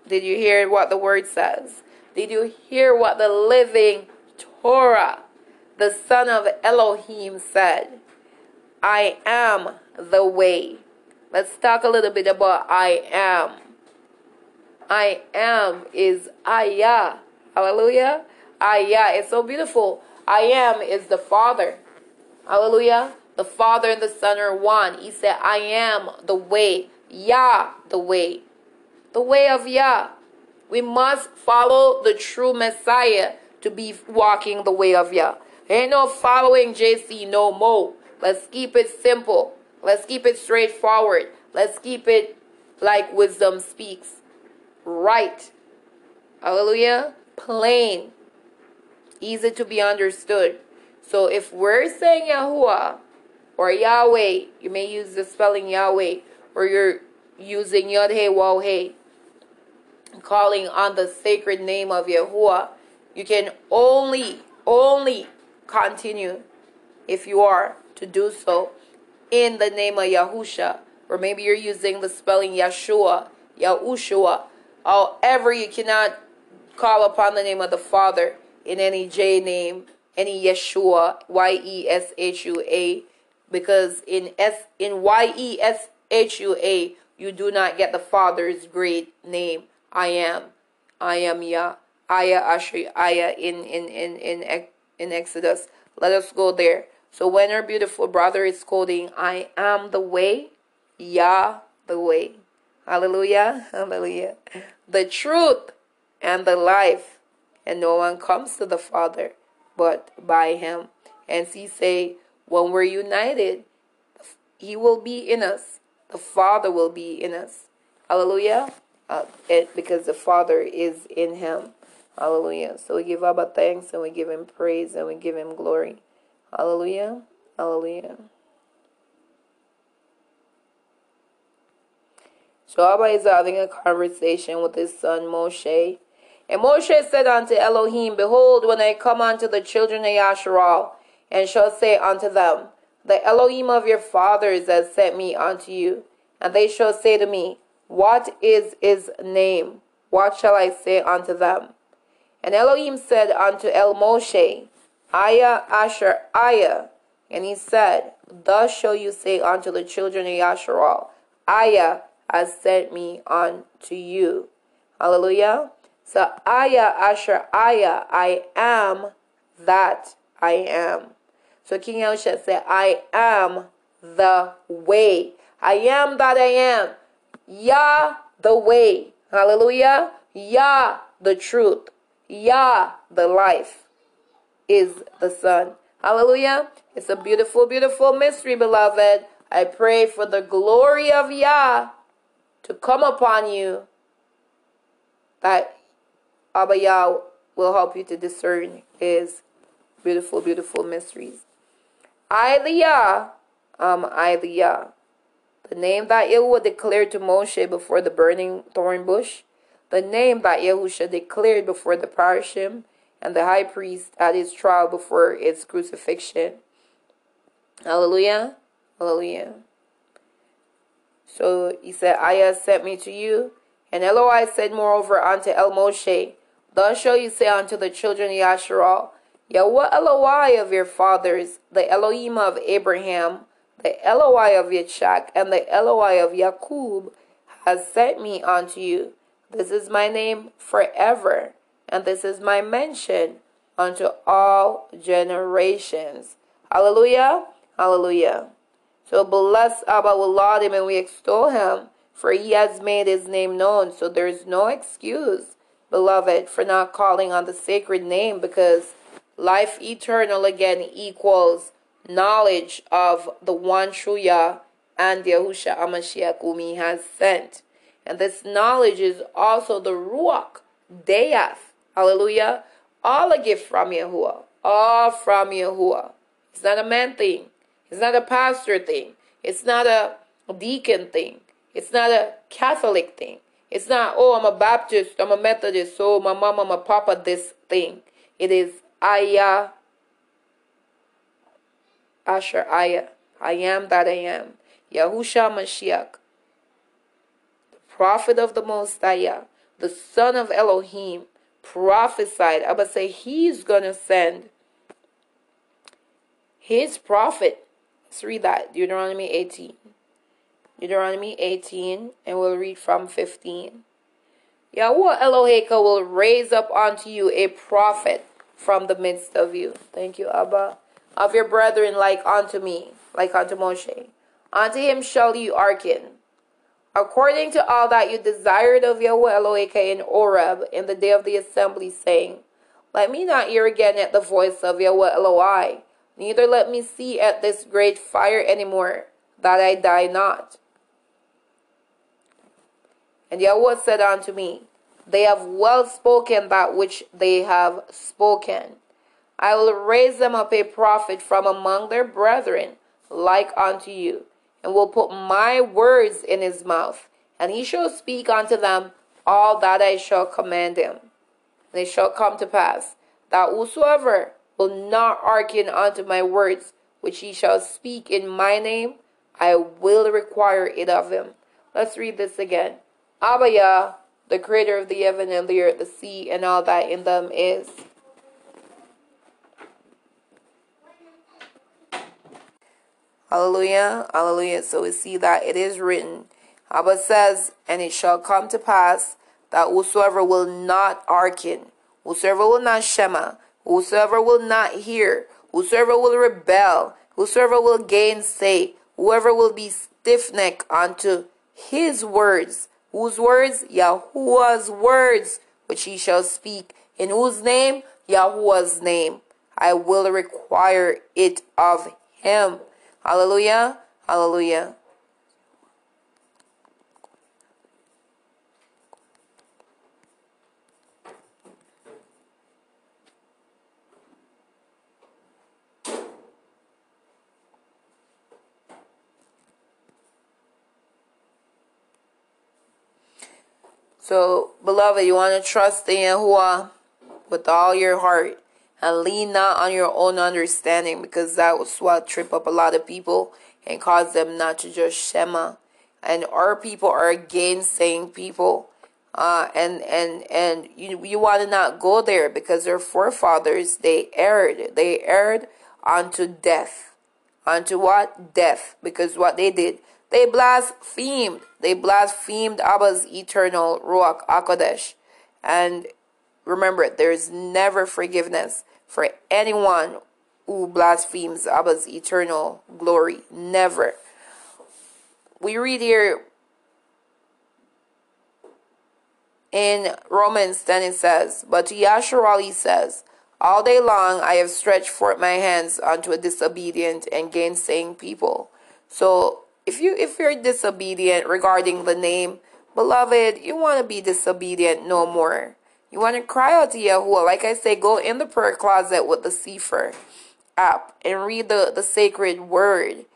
Did you hear what the word says? Did you hear what the living Torah, the son of Elohim, said? I am the way. Let's talk a little bit about I am. I am is Ayah. Hallelujah. Ayah. It's so beautiful. I am is the Father. Hallelujah. The Father and the Son are one. He said, I am the way. Yah, the way. The way of Yah. We must follow the true Messiah to be walking the way of Yah. ain't no following JC no more. Let's keep it simple. Let's keep it straightforward. Let's keep it like wisdom speaks. Right. Hallelujah. Plain. Easy to be understood. So if we're saying Yahuwah or Yahweh, you may use the spelling Yahweh, or you're using Yod He Waw He, calling on the sacred name of Yahuwah, you can only, only continue if you are to do so in the name of Yahusha, or maybe you're using the spelling Yeshua, Yahushua. However, you cannot call upon the name of the Father in any J name any Yeshua, Y E S H U A, because in S in Y E S H U A you do not get the Father's great name. I am, I am Yah, Ayah Asher, Ayah in in in in in Exodus. Let us go there. So when our beautiful brother is quoting, "I am the way," Yah the way. Hallelujah, hallelujah. The truth and the life, and no one comes to the Father but by him. And he say, when we're united, he will be in us. The Father will be in us. Hallelujah. Uh, it, because the Father is in him. Hallelujah. So we give Abba thanks and we give him praise and we give him glory. Hallelujah. Hallelujah. So Abba is having a conversation with his son Moshe. And Moshe said unto Elohim, Behold, when I come unto the children of Yasharal, and shall say unto them, The Elohim of your fathers has sent me unto you. And they shall say to me, What is his name? What shall I say unto them? And Elohim said unto El Moshe, Ayah Asher Ayah. And he said, Thus shall you say unto the children of Yasharal, Ayah has sent me unto you. Hallelujah. So Aya Asher Aya, I am that I am. So King Yahusha said, I am the way. I am that I am. Yah the way. Hallelujah. Yah the truth. Yah the life is the Son. Hallelujah. It's a beautiful, beautiful mystery, beloved. I pray for the glory of Yah to come upon you that Abba Yah will help you to discern his beautiful, beautiful mysteries. I the Yah, um, I the Yah, the name that Yahuwah declared to Moshe before the burning thorn bush, the name that Yahusha declared before the parashim and the high priest at his trial before its crucifixion. Hallelujah. Hallelujah. So he said, Ayah sent me to you. And Eloi said moreover unto El Moshe, Thus shall you say unto the children of Yasharal, Yahweh Eloi of your fathers, the Elohim of Abraham, the Eloi of Yitzchak, and the Eloi of Jacob, has sent me unto you. This is my name forever, and this is my mention unto all generations. Hallelujah. Hallelujah. So bless Abba, we laud him and we extol him, for he has made his name known. So there is no excuse, beloved, for not calling on the sacred name because life eternal again equals knowledge of the one true Yah and Yahusha HaMashiach whom he has sent. And this knowledge is also the Ruach, Death. Hallelujah. All a gift from Yahuwah. All from Yahuwah. It's not a man thing. It's not a pastor thing. It's not a deacon thing. It's not a Catholic thing. It's not, oh, I'm a Baptist, I'm a Methodist, so my mama, my papa, this thing. It is Ayah, Asher. I am that I am. Yahusha Mashiach, the prophet of the Most High, the son of Elohim, prophesied. Would say he's going to send his prophet Let's read that. Deuteronomy 18. Deuteronomy 18, and we'll read from 15. Yahweh Eloheka will raise up unto you a prophet from the midst of you. Thank you, Abba. Of your brethren like unto me, like unto Moshe. Unto him shall you hearken. According to all that you desired of Yahweh Eloheka in Oreb in the day of the assembly, saying, Let me not hear again at the voice of Yahweh Eloi neither let me see at this great fire any more, that I die not. And Yahweh said unto me, They have well spoken that which they have spoken. I will raise them up a prophet from among their brethren, like unto you, and will put my words in his mouth, and he shall speak unto them all that I shall command him. And it shall come to pass that whosoever will not hearken unto my words, which he shall speak in my name, I will require it of him. Let's read this again. Abba Yah, the creator of the heaven and the earth, the sea, and all that in them is. Hallelujah, hallelujah. So we see that it is written. Abba says, And it shall come to pass that whosoever will not hearken, whosoever will not shema, Whosoever will not hear, whosoever will rebel, whosoever will gainsay, whoever will be stiff necked unto his words, whose words? Yahuwah's words, which he shall speak. In whose name? Yahuwah's name. I will require it of him. Hallelujah. Hallelujah. So, beloved, you want to trust in Yahuwah with all your heart and lean not on your own understanding because that was what trip up a lot of people and cause them not to just shema. And our people are gainsaying people. Uh, and and and you you want to not go there because their forefathers they erred they erred unto death unto what death because what they did they blasphemed. They blasphemed Abba's eternal Ruach HaKodesh. And remember, there's never forgiveness for anyone who blasphemes Abba's eternal glory. Never. We read here in Romans 10 it says, But to Yasharal he says, All day long I have stretched forth my hands unto a disobedient and gainsaying people. So if you if you're disobedient regarding the name, beloved, you want to be disobedient no more. You want to cry out to Yahuwah. Like I say, go in the prayer closet with the Sefer app and read the, the sacred word.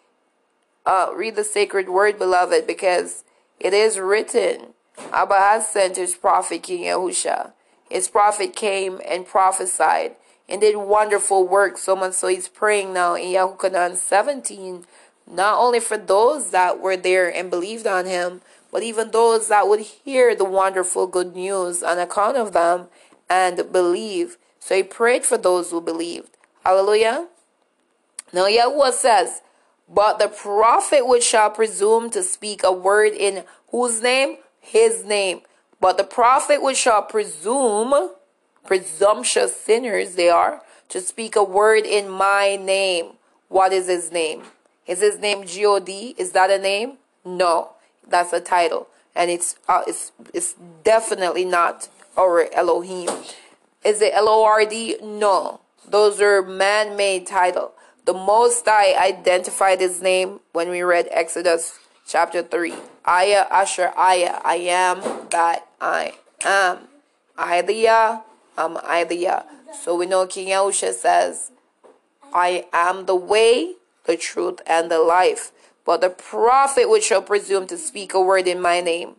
uh, read the sacred word, beloved, because it is written. Abba has sent his prophet King Yahusha. His prophet came and prophesied and did wonderful work. So much so he's praying now in Yahukanan 17, not only for those that were there and believed on him, but even those that would hear the wonderful good news on account of them and believe. So he prayed for those who believed. Hallelujah. Now Yahuwah says, But the prophet which shall presume to speak a word in whose name? His name. But the prophet which shall presume, presumptuous sinners they are, to speak a word in my name. What is his name? Is his name G-O-D? Is that a name? No, that's a title. And it's, uh, it's, it's definitely not our Elohim. Is it L-O-R-D? No. Those are man-made title. The Most High identified his name when we read Exodus chapter 3. Aya Asher Aya, I am that I am. Ilea, I'm Ilea. So we know King Yahusha says, I am the way, the truth, and the life. But the prophet which shall presume to speak a word in my name,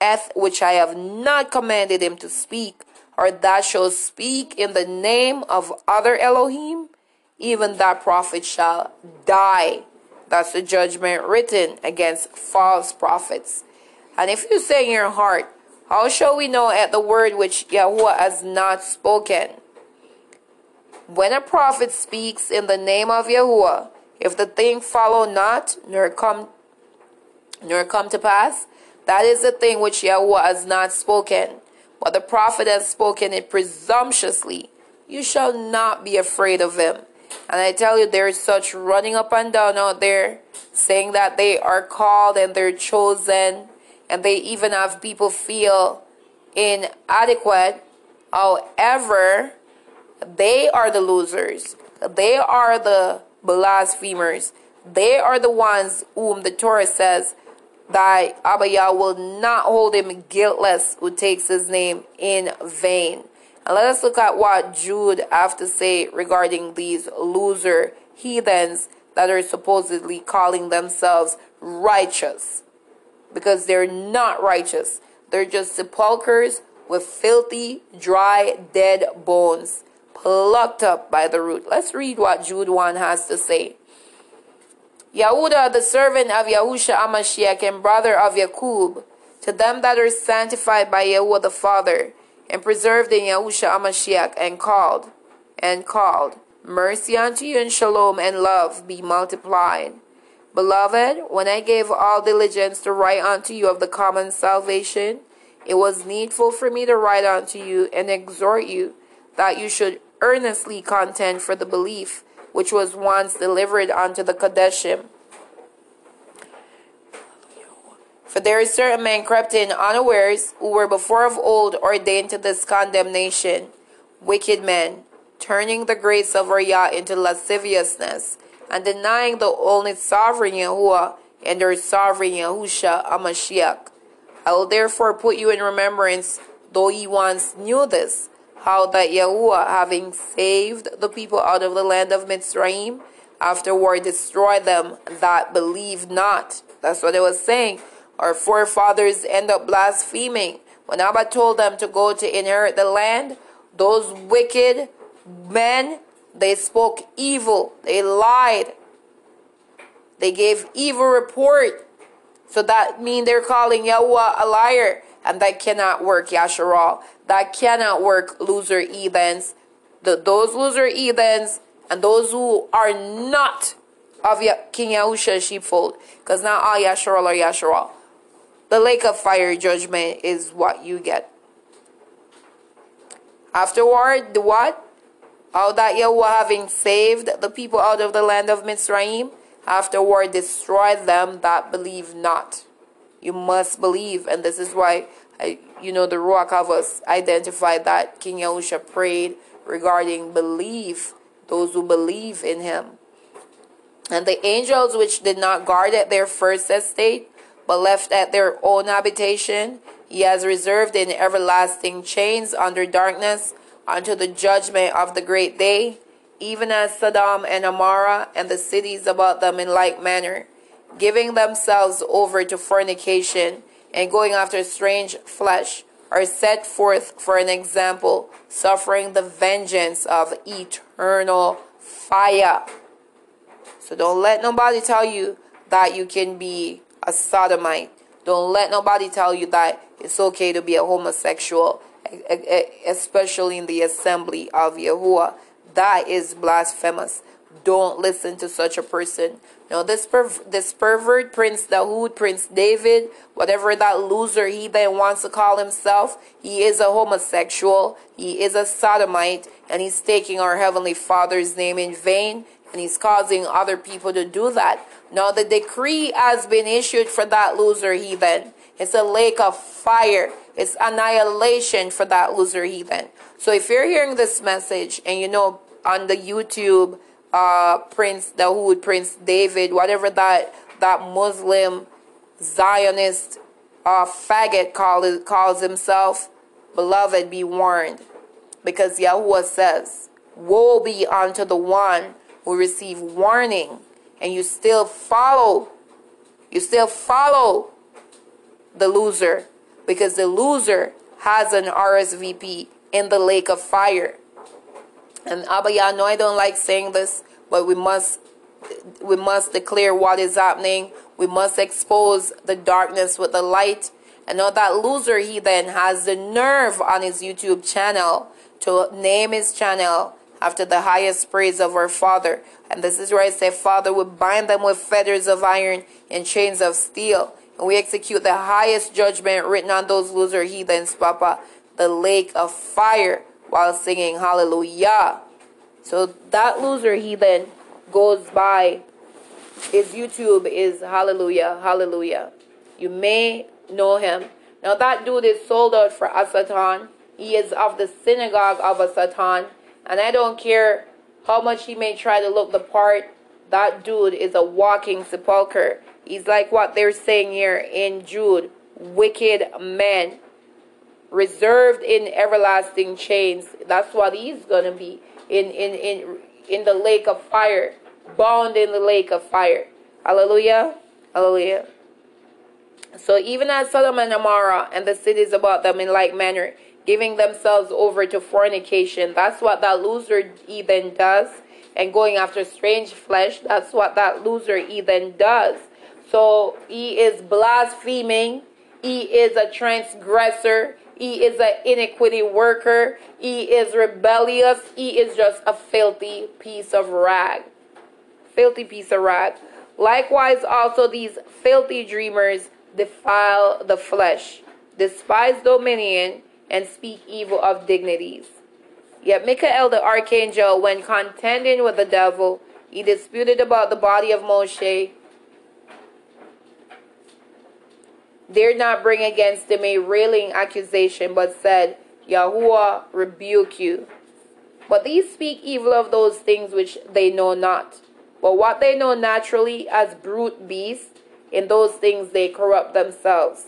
hath which I have not commanded him to speak, or that shall speak in the name of other Elohim, even that prophet shall die. That's the judgment written against false prophets. And if you say in your heart, How shall we know at the word which Yahweh has not spoken? When a prophet speaks in the name of Yahweh, if the thing follow not, nor come nor come to pass, that is the thing which Yahweh has not spoken. But the prophet has spoken it presumptuously. You shall not be afraid of him. And I tell you, there is such running up and down out there saying that they are called and they're chosen, and they even have people feel inadequate. However, they are the losers. They are the blasphemers. They are the ones whom the Torah says that Abba will not hold him guiltless who takes his name in vain. And let us look at what Jude have to say regarding these loser heathens that are supposedly calling themselves righteous. Because they're not righteous. They're just sepulchres with filthy, dry, dead bones plucked up by the root. Let's read what Jude 1 has to say. Yahuda, the servant of Yahusha HaMashiach and brother of Yakub, to them that are sanctified by Yahuwah the Father, and preserved in Yahusha HaMashiach and called, and called. Mercy unto you and shalom and love be multiplied. Beloved, when I gave all diligence to write unto you of the common salvation, it was needful for me to write unto you and exhort you that you should earnestly contend for the belief which was once delivered unto the Kadeshim For there is certain men crept in unawares, who were before of old ordained to this condemnation, wicked men, turning the grace of our Yah into lasciviousness, and denying the only sovereign Yahuwah and their sovereign Yahusha HaMashiach. I will therefore put you in remembrance, though ye once knew this, how that Yahuwah, having saved the people out of the land of Mitzrayim, afterward destroyed them that believed not. That's what it was saying our forefathers end up blaspheming. When Abba told them to go to inherit the land, those wicked men, they spoke evil. They lied. They gave evil report. So that means they're calling Yahweh a liar. And that cannot work, Yasharal. That cannot work, loser heathens. The, those loser heathens and those who are not of King Yahusha's sheepfold. Because not all Yasharal are Yasharal. The lake of fire judgment is what you get. Afterward, the what? All that Yahweh having saved the people out of the land of Mitzrayim, afterward destroyed them that believe not. You must believe, and this is why I, you know the Ruach us identified that King Yahusha prayed regarding belief, those who believe in him. And the angels which did not guard at their first estate but left at their own habitation, he has reserved in everlasting chains under darkness unto the judgment of the great day, even as Sodom and Gomorrah and the cities about them in like manner. Giving themselves over to fornication and going after strange flesh, are set forth for an example, suffering the vengeance of eternal fire. So don't let nobody tell you that you can be a sodomite. Don't let nobody tell you that it's okay to be a homosexual, especially in the assembly of Yahuwah. That is blasphemous. Don't listen to such a person. Now, this perv- this pervert Prince Dawood, Prince David, whatever that loser he then wants to call himself, he is a homosexual, he is a sodomite, and he's taking our Heavenly Father's name in vain, and he's causing other people to do that. Now, the decree has been issued for that loser heathen. It's a lake of fire. It's annihilation for that loser heathen. So if you're hearing this message and you know on the YouTube, uh, Prince Dawood, Prince David, whatever that that Muslim Zionist uh, faggot call, calls himself, beloved, be warned. Because Yahuwah says, Woe be unto the one who receive warning and you still follow. You still follow the loser because the loser has an RSVP in the lake of fire. And Abba, I know I don't like saying this, but we must we must declare what is happening. We must expose the darkness with the light. And now that loser, he then has the nerve on his YouTube channel to name his channel after the highest praise of our Father. And this is where I say, Father, we bind them with fetters of iron and chains of steel. And we execute the highest judgment written on those loser heathens, Papa, the lake of fire, while singing hallelujah. So that loser he then goes by, his YouTube is hallelujah, hallelujah. You may know him. Now that dude is sold out for HaSatan. He is of the synagogue of HaSatan. And I don't care how much he may try to look the part. That dude is a walking sepulcher. He's like what they're saying here in Jude wicked men, reserved in everlasting chains. That's what he's to be in, in, in, in the lake of fire, bound in the lake of fire. Hallelujah. Hallelujah. So even as Sodom and Gomorrah and the cities about them in like manner, giving themselves over to fornication. That's what that loser even does. And going after strange flesh, that's what that loser even does. So he is blaspheming. He is a transgressor. He is an iniquity worker. He is rebellious. He is just a filthy piece of rag. Filthy piece of rag. Likewise, also these filthy dreamers defile the flesh, despise dominion, and speak evil of dignities. Yet Michael the archangel, when contending with the devil, he disputed about the body of Moshe, dared not bring against them a railing accusation, but said, Yahuwah rebuke you. But these speak evil of those things which they know not. But what they know naturally as brute beasts, in those things they corrupt themselves.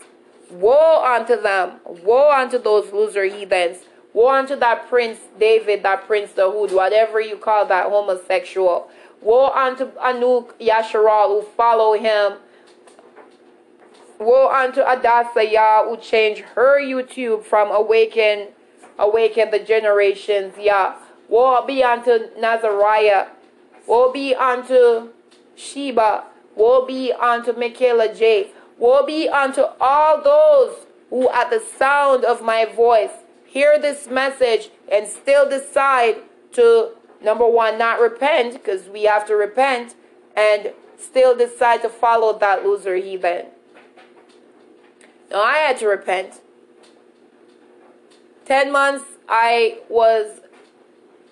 Woe unto them. Woe unto those loser heathens. Woe unto that Prince David, that Prince Dawood, whatever you call that homosexual. Woe unto Anuk Yasharal who follow him. Woe unto Adasa who changed her YouTube from awaken, awaken the generations Yah. Woe be unto Nazariah. Woe be unto Sheba. Woe be unto Michaela J. Woe be unto all those who, at the sound of my voice, hear this message and still decide to, number one, not repent, because we have to repent, and still decide to follow that loser heathen. Now, I had to repent. Ten months I was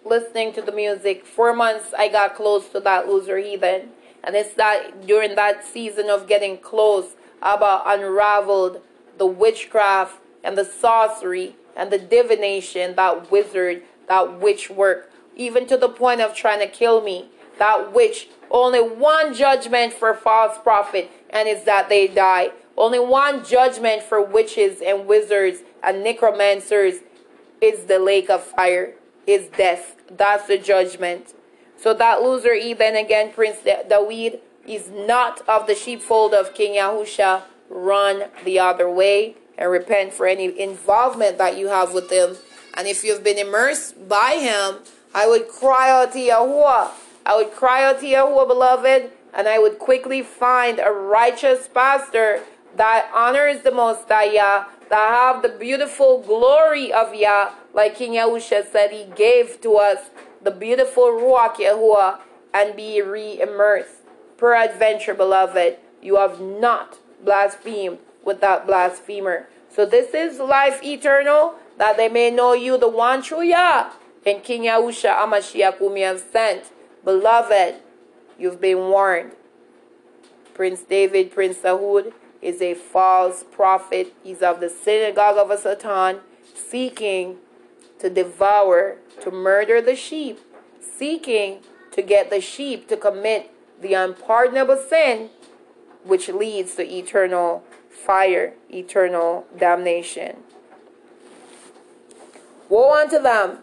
listening to the music. Four months I got close to that loser heathen. And it's that during that season of getting close Abba unraveled the witchcraft and the sorcery and the divination, that wizard, that witch work, even to the point of trying to kill me. That witch, only one judgment for false prophet, and it's that they die. Only one judgment for witches and wizards and necromancers is the lake of fire, is death. That's the judgment. So that loser, even again, Prince David, is not of the sheepfold of King Yahusha, run the other way and repent for any involvement that you have with him. And if you've been immersed by him, I would cry out to Yahuwah. I would cry out to Yahuwah, beloved, and I would quickly find a righteous pastor that honors the Most High Yah, that have the beautiful glory of Yah, like King Yahusha said he gave to us the beautiful Ruach Yahuwah, and be re-immersed. Peradventure, beloved, you have not blasphemed with that blasphemer. So this is life eternal, that they may know you, the one true Yah, and King Yahusha HaMashiach whom you have sent. Beloved, you've been warned. Prince David, Prince Sahud, is a false prophet. He's of the synagogue of Satan, seeking to devour, to murder the sheep, seeking to get the sheep to commit the unpardonable sin which leads to eternal fire, eternal damnation. Woe unto them!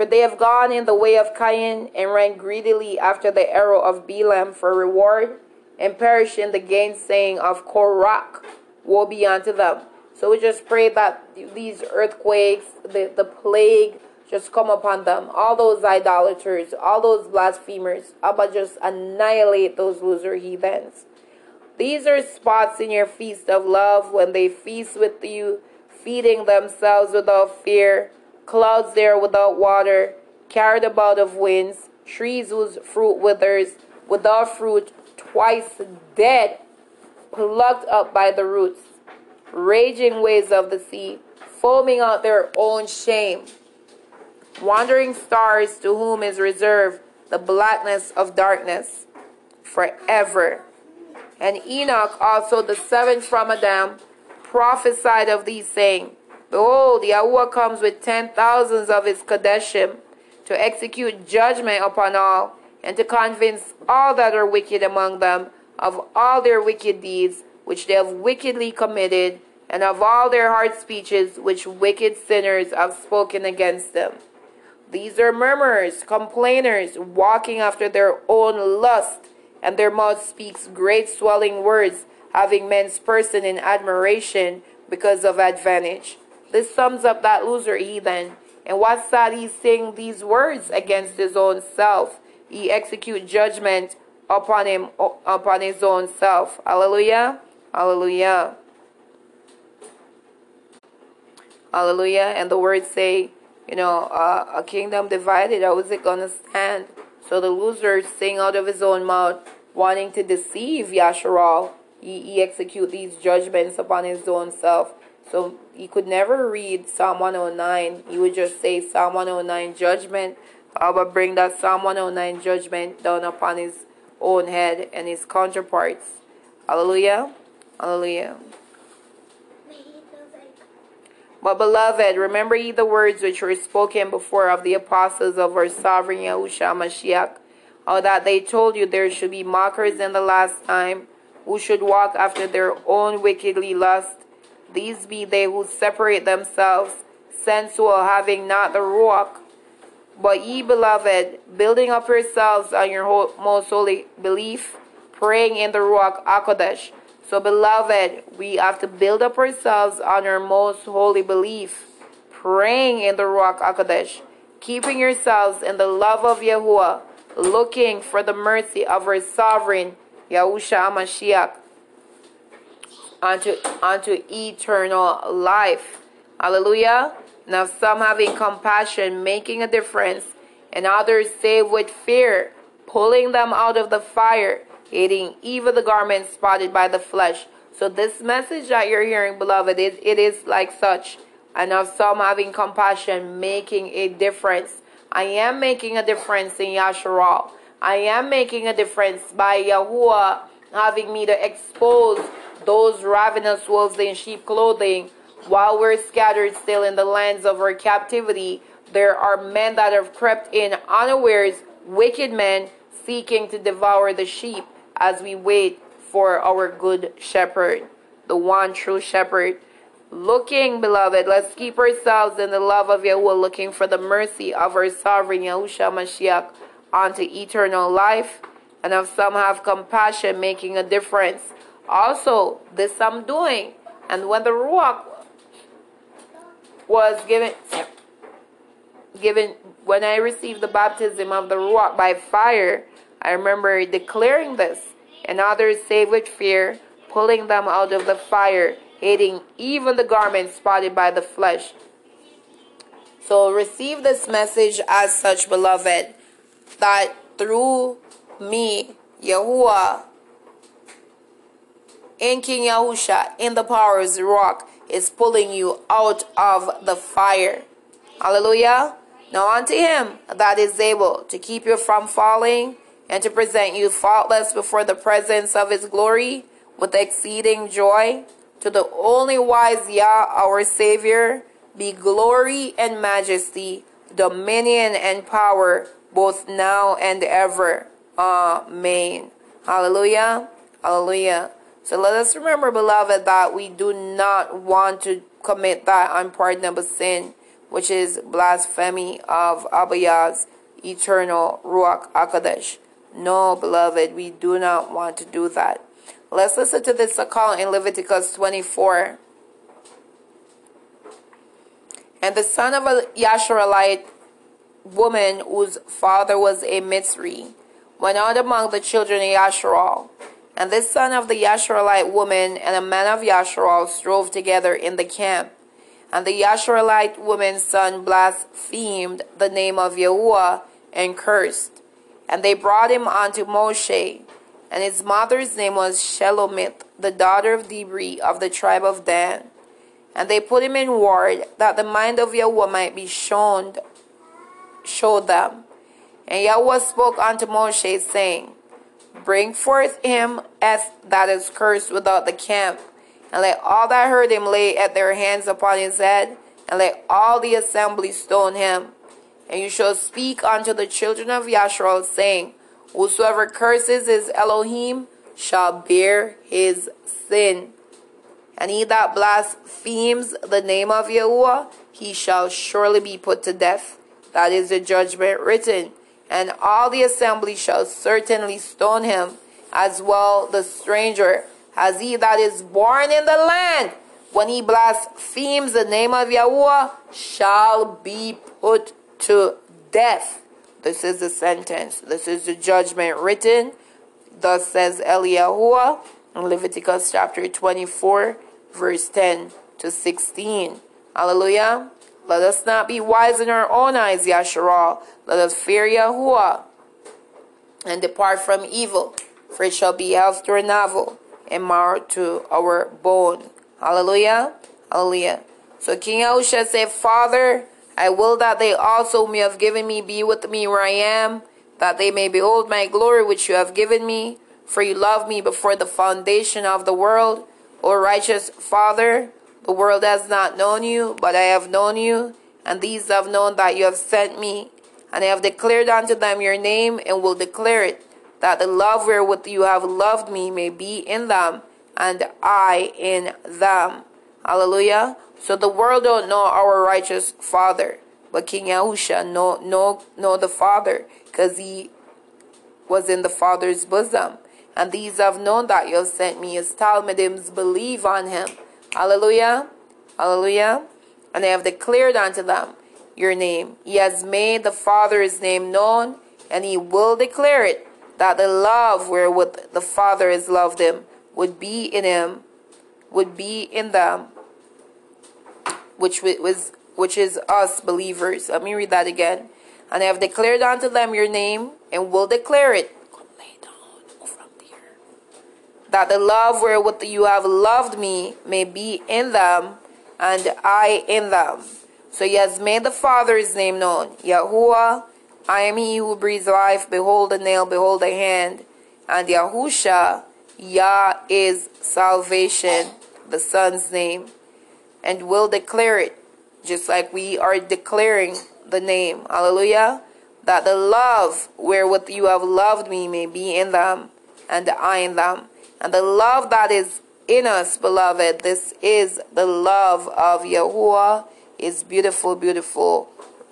For they have gone in the way of Cain and ran greedily after the arrow of Balaam for reward and perished in the gainsaying of Korach. Woe be unto them. So we just pray that these earthquakes, the, the plague, just come upon them. All those idolaters, all those blasphemers, Abba just annihilate those loser heathens. These are spots in your feast of love when they feast with you, feeding themselves without fear clouds there without water, carried about of winds, trees whose fruit withers, without fruit, twice dead, plucked up by the roots, raging waves of the sea, foaming out their own shame. Wandering stars to whom is reserved the blackness of darkness forever. And Enoch also, the seventh from Adam, prophesied of these, saying, Oh, Behold, Yahuwah comes with ten thousands of his Kadeshim to execute judgment upon all and to convince all that are wicked among them of all their wicked deeds which they have wickedly committed and of all their hard speeches which wicked sinners have spoken against them. These are murmurers, complainers, walking after their own lust, and their mouth speaks great swelling words, having men's person in admiration because of advantage. This sums up that loser heathen. And what's that he's saying these words against his own self? He execute judgment upon him upon his own self. Hallelujah. Hallelujah. Hallelujah. And the words say, you know, uh, a kingdom divided, how is it to stand? So the loser sing out of his own mouth, wanting to deceive Yasharal. He, he execute these judgments upon his own self. So he could never read Psalm 109. He would just say Psalm 109 judgment. I would bring that Psalm 109 judgment down upon his own head and his counterparts. Hallelujah. Hallelujah. But beloved, remember ye the words which were spoken before of the apostles of our sovereign Yahushua Mashiach, how that they told you there should be mockers in the last time, who should walk after their own wickedly lust, these be they who separate themselves, sensual, having not the Ruach. But ye, beloved, building up yourselves on your most holy belief, praying in the Ruach HaKodesh. So, beloved, we have to build up ourselves on our most holy belief, praying in the Ruach HaKodesh, keeping yourselves in the love of Yahuwah, looking for the mercy of our sovereign, Yahusha Mashiach unto, unto eternal life. Hallelujah. Now some having compassion, making a difference, and others save with fear, pulling them out of the fire, hating even the garments spotted by the flesh. So this message that you're hearing, beloved, it, it is like such. And of some having compassion, making a difference. I am making a difference in Yasharal. I am making a difference by Yahuwah having me to expose those ravenous wolves in sheep clothing, while we're scattered still in the lands of our captivity, there are men that have crept in unawares, wicked men seeking to devour the sheep as we wait for our good shepherd, the one true shepherd. looking, beloved, let's keep ourselves in the love of Yahuwah, looking for the mercy of our sovereign Yahushua Mashiach unto eternal life. And if some have compassion, making a difference. Also, this I'm doing. And when the Ruach was given, given, when I received the baptism of the Ruach by fire, I remember declaring this. And others say with fear, pulling them out of the fire hating even the garment spotted by the flesh. So receive this message as such, beloved, that through me, Yahuwah, in King Yahusha, in the power of the Ruach, is pulling you out of the fire. Hallelujah. Now unto him that is able to keep you from falling and to present you faultless before the presence of his glory with exceeding joy. To the only wise Yah, our Savior, be glory and majesty, dominion and power, both now and ever. Amen. Hallelujah. Hallelujah. So let us remember, beloved, that we do not want to commit that unpardonable sin, which is blasphemy of Abba Yah's eternal Ruach HaKodesh. No, beloved, we do not want to do that. Let's listen to this account in Leviticus 24. And the son of a Yasharalite woman whose father was a Mitzri went out among the children of Yasharal. And this son of the Yasharalite woman and a man of Yasharal strove together in the camp. And the Yasharalite woman's son blasphemed the name of Yahuwah and cursed. And they brought him unto Moshe and his mother's name was Shelomith, the daughter of Dibri of the tribe of Dan. And they put him in ward that the mind of Yahweh might be shown, showed them. And Yahweh spoke unto Moshe, saying, Bring forth him as that is cursed without the camp, and let all that heard him lay at their hands upon his head, and let all the assembly stone him. And you shall speak unto the children of Yashral, saying, Whosoever curses his Elohim shall bear his sin. And he that blasphemes the name of Yahuwah, he shall surely be put to death. That is the judgment written. And all the assembly shall certainly stone him, as well the stranger, as he that is born in the land. When he blasphemes the name of Yahuwah, shall be put to death. This is the sentence. This is the judgment written. Thus says Eliyahuah in Leviticus chapter 24, verse 10 to 16. Hallelujah. Let us not be wise in our own eyes, Yasharal. Let us fear Yahuwah and depart from evil, for it shall be health to our navel and marrow to our bone. Hallelujah. Hallelujah. So King Yahushua said, Father, I will that they also may have given me be with me where I am, that they may behold my glory which you have given me. For you loved me before the foundation of the world. O righteous Father, the world has not known you, but I have known you, and these have known that you have sent me. And I have declared unto them your name, and will declare it, that the love wherewith you have loved me may be in them, and I in them. Hallelujah. So the world don't know our righteous Father, but King Yahusha know know know the Father, because he was in the Father's bosom. And these have known that you have sent me as Talmudims believe on him. Hallelujah. Hallelujah. And I have declared unto them your name. He has made the Father's name known, and he will declare it, that the love wherewith the Father has loved him would be in him, would be in them, which was which is us believers. Let me read that again. And I have declared unto them your name, and will declare it. That the love wherewith you have loved me may be in them, and I in them. So he has made the Father's name known. Yahuwah, I am he who breathes life. Behold the nail, behold the hand. And Yahusha, Yah is salvation, the Son's name and will declare it, just like we are declaring the name. Hallelujah. That the love wherewith you have loved me may be in them, and I in them. And the love that is in us, beloved. This is the love of Yahuwah. It's beautiful, beautiful,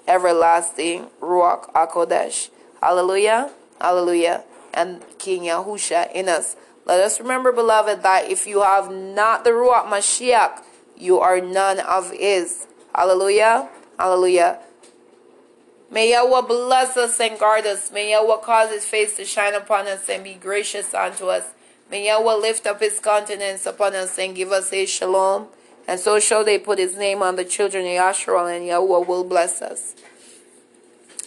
everlasting Ruach HaKodesh. Hallelujah. Hallelujah. And King Yahusha in us. Let us remember, beloved, that if you have not the Ruach Mashiach, you are none of his. Hallelujah. Hallelujah. May Yahweh bless us and guard us. May Yahweh cause his face to shine upon us and be gracious unto us. May Yahweh lift up his countenance upon us and give us a shalom. And so shall they put his name on the children of Yasharal, and Yahweh will bless us.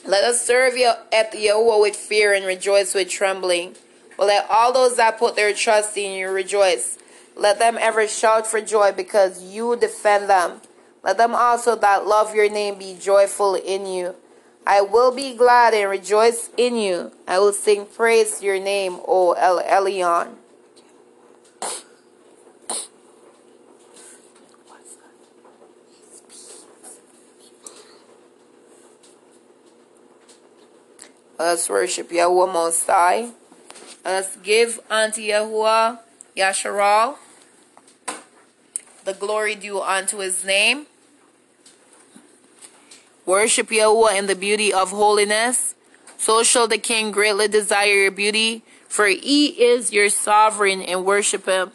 Let us serve at Yahweh with fear and rejoice with trembling. But let all those that put their trust in you rejoice. Let them ever shout for joy because you defend them. Let them also that love your name be joyful in you. I will be glad and rejoice in you. I will sing praise to your name, O El Elyon. Let us worship Yahweh Most High. Let us give unto Yahuwah Yasharal the glory due unto his name. Worship Yahuwah in the beauty of holiness. So shall the king greatly desire your beauty, for he is your sovereign, and worship him.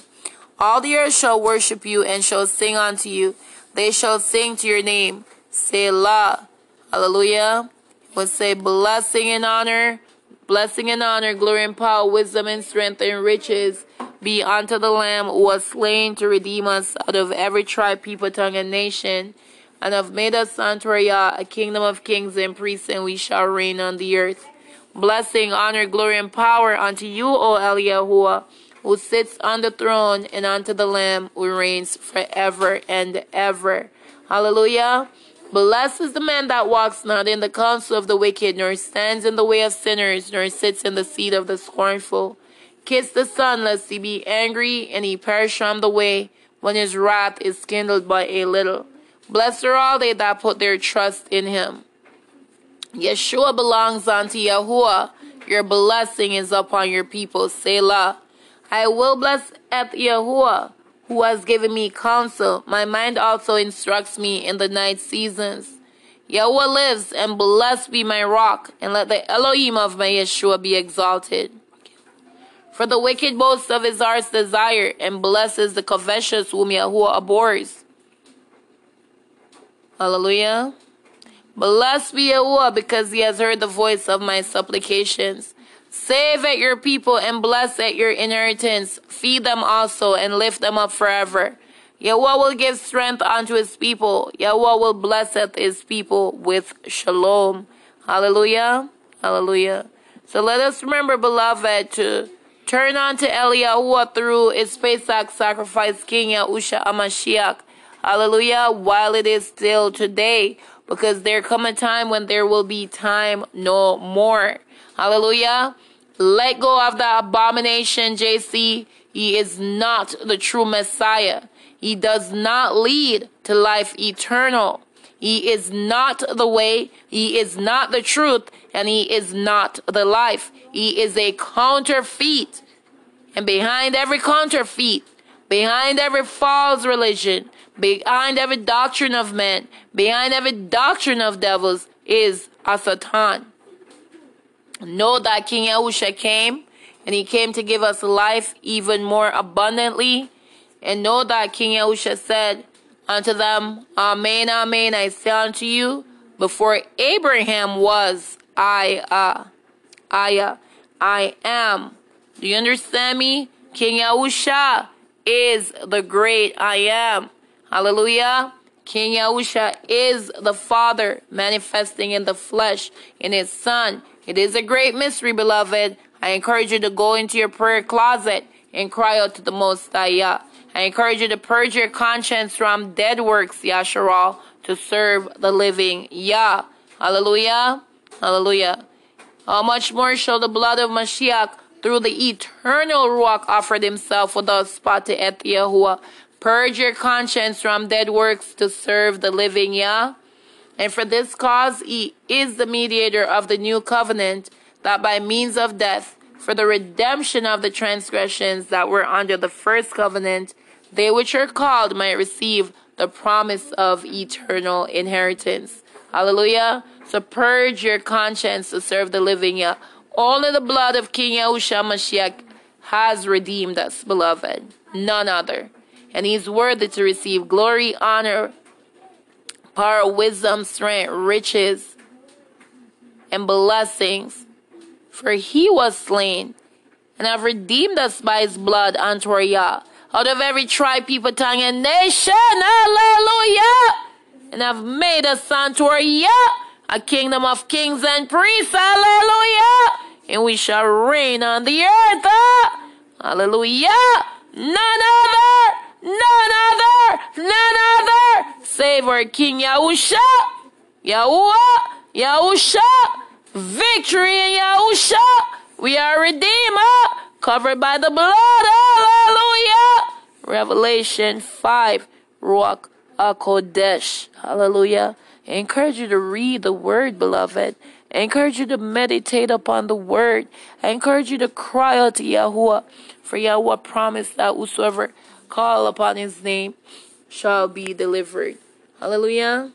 All the earth shall worship you and shall sing unto you. They shall sing to your name. Selah. Hallelujah would say blessing and honor, blessing and honor, glory and power, wisdom and strength and riches be unto the Lamb who was slain to redeem us out of every tribe, people, tongue, and nation, and have made us unto a kingdom of kings and priests, and we shall reign on the earth. Blessing, honor, glory, and power unto you, O Eliyahuah, who sits on the throne, and unto the Lamb who reigns forever and ever. Hallelujah. Blessed is the man that walks not in the counsel of the wicked, nor stands in the way of sinners, nor sits in the seat of the scornful. Kiss the Son, lest he be angry, and he perish from the way, when his wrath is kindled by a little. Blessed are all they that put their trust in him. Yeshua belongs unto Yahuwah. Your blessing is upon your people. Selah. I will bless at Yahuwah who has given me counsel. My mind also instructs me in the night seasons. Yahweh lives, and blessed be my rock, and let the Elohim of my Yeshua be exalted. For the wicked boasts of his heart's desire, and blesses the covetous whom Yahuwah abhors. Hallelujah. Blessed be Yahuwah, because he has heard the voice of my supplications. Save at your people and bless at your inheritance. Feed them also and lift them up forever. Yahweh will give strength unto his people. Yahweh will bless at his people with shalom. Hallelujah. Hallelujah. So let us remember, beloved, to turn on to Eliyahu through his Pesach sacrifice, King Yahusha HaMashiach. Hallelujah. While it is still today, because there come a time when there will be time no more. Hallelujah. Let go of the abomination, JC. He is not the true Messiah. He does not lead to life eternal. He is not the way, he is not the truth, and he is not the life. He is a counterfeit. And behind every counterfeit, behind every false religion, behind every doctrine of men, behind every doctrine of devils is a Satan. Know that King Yahusha came and he came to give us life even more abundantly. And know that King Yahusha said unto them, Amen, Amen, I say unto you, before Abraham was, I, uh, I, uh, I am. Do you understand me? King Yahusha is the great I am. Hallelujah. King Yahusha is the Father manifesting in the flesh in his Son. It is a great mystery, beloved. I encourage you to go into your prayer closet and cry out to the Most High. I encourage you to purge your conscience from dead works, Yasharal, to serve the living Yah. Hallelujah. Hallelujah. How much more shall the blood of Mashiach through the eternal Ruach offer himself without spot to et Yahuwah. Purge your conscience from dead works to serve the living Yah. And for this cause he is the mediator of the new covenant, that by means of death, for the redemption of the transgressions that were under the first covenant, they which are called might receive the promise of eternal inheritance. Hallelujah. So purge your conscience to serve the living Yah. Only the blood of King Yahushua Mashiach has redeemed us, beloved. None other. And he's worthy to receive glory, honor, power, wisdom, strength, riches, and blessings. For he was slain and have redeemed us by his blood unto our Yah out of every tribe, people, tongue, and nation. Hallelujah. And have made us unto our Yah, a kingdom of kings and priests. Hallelujah. And we shall reign on the earth. Ah, hallelujah. None other, none other, none other, save our King Yahusha, Yahuwah, Yahusha, victory in Yahusha. We are redeemer covered by the blood. Hallelujah. Revelation 5, Ruach HaKodesh. Hallelujah. I encourage you to read the word, beloved. I encourage you to meditate upon the word. I encourage you to cry out to Yahuwah. For Yahuwah promised that whosoever call upon his name shall be delivered. Hallelujah.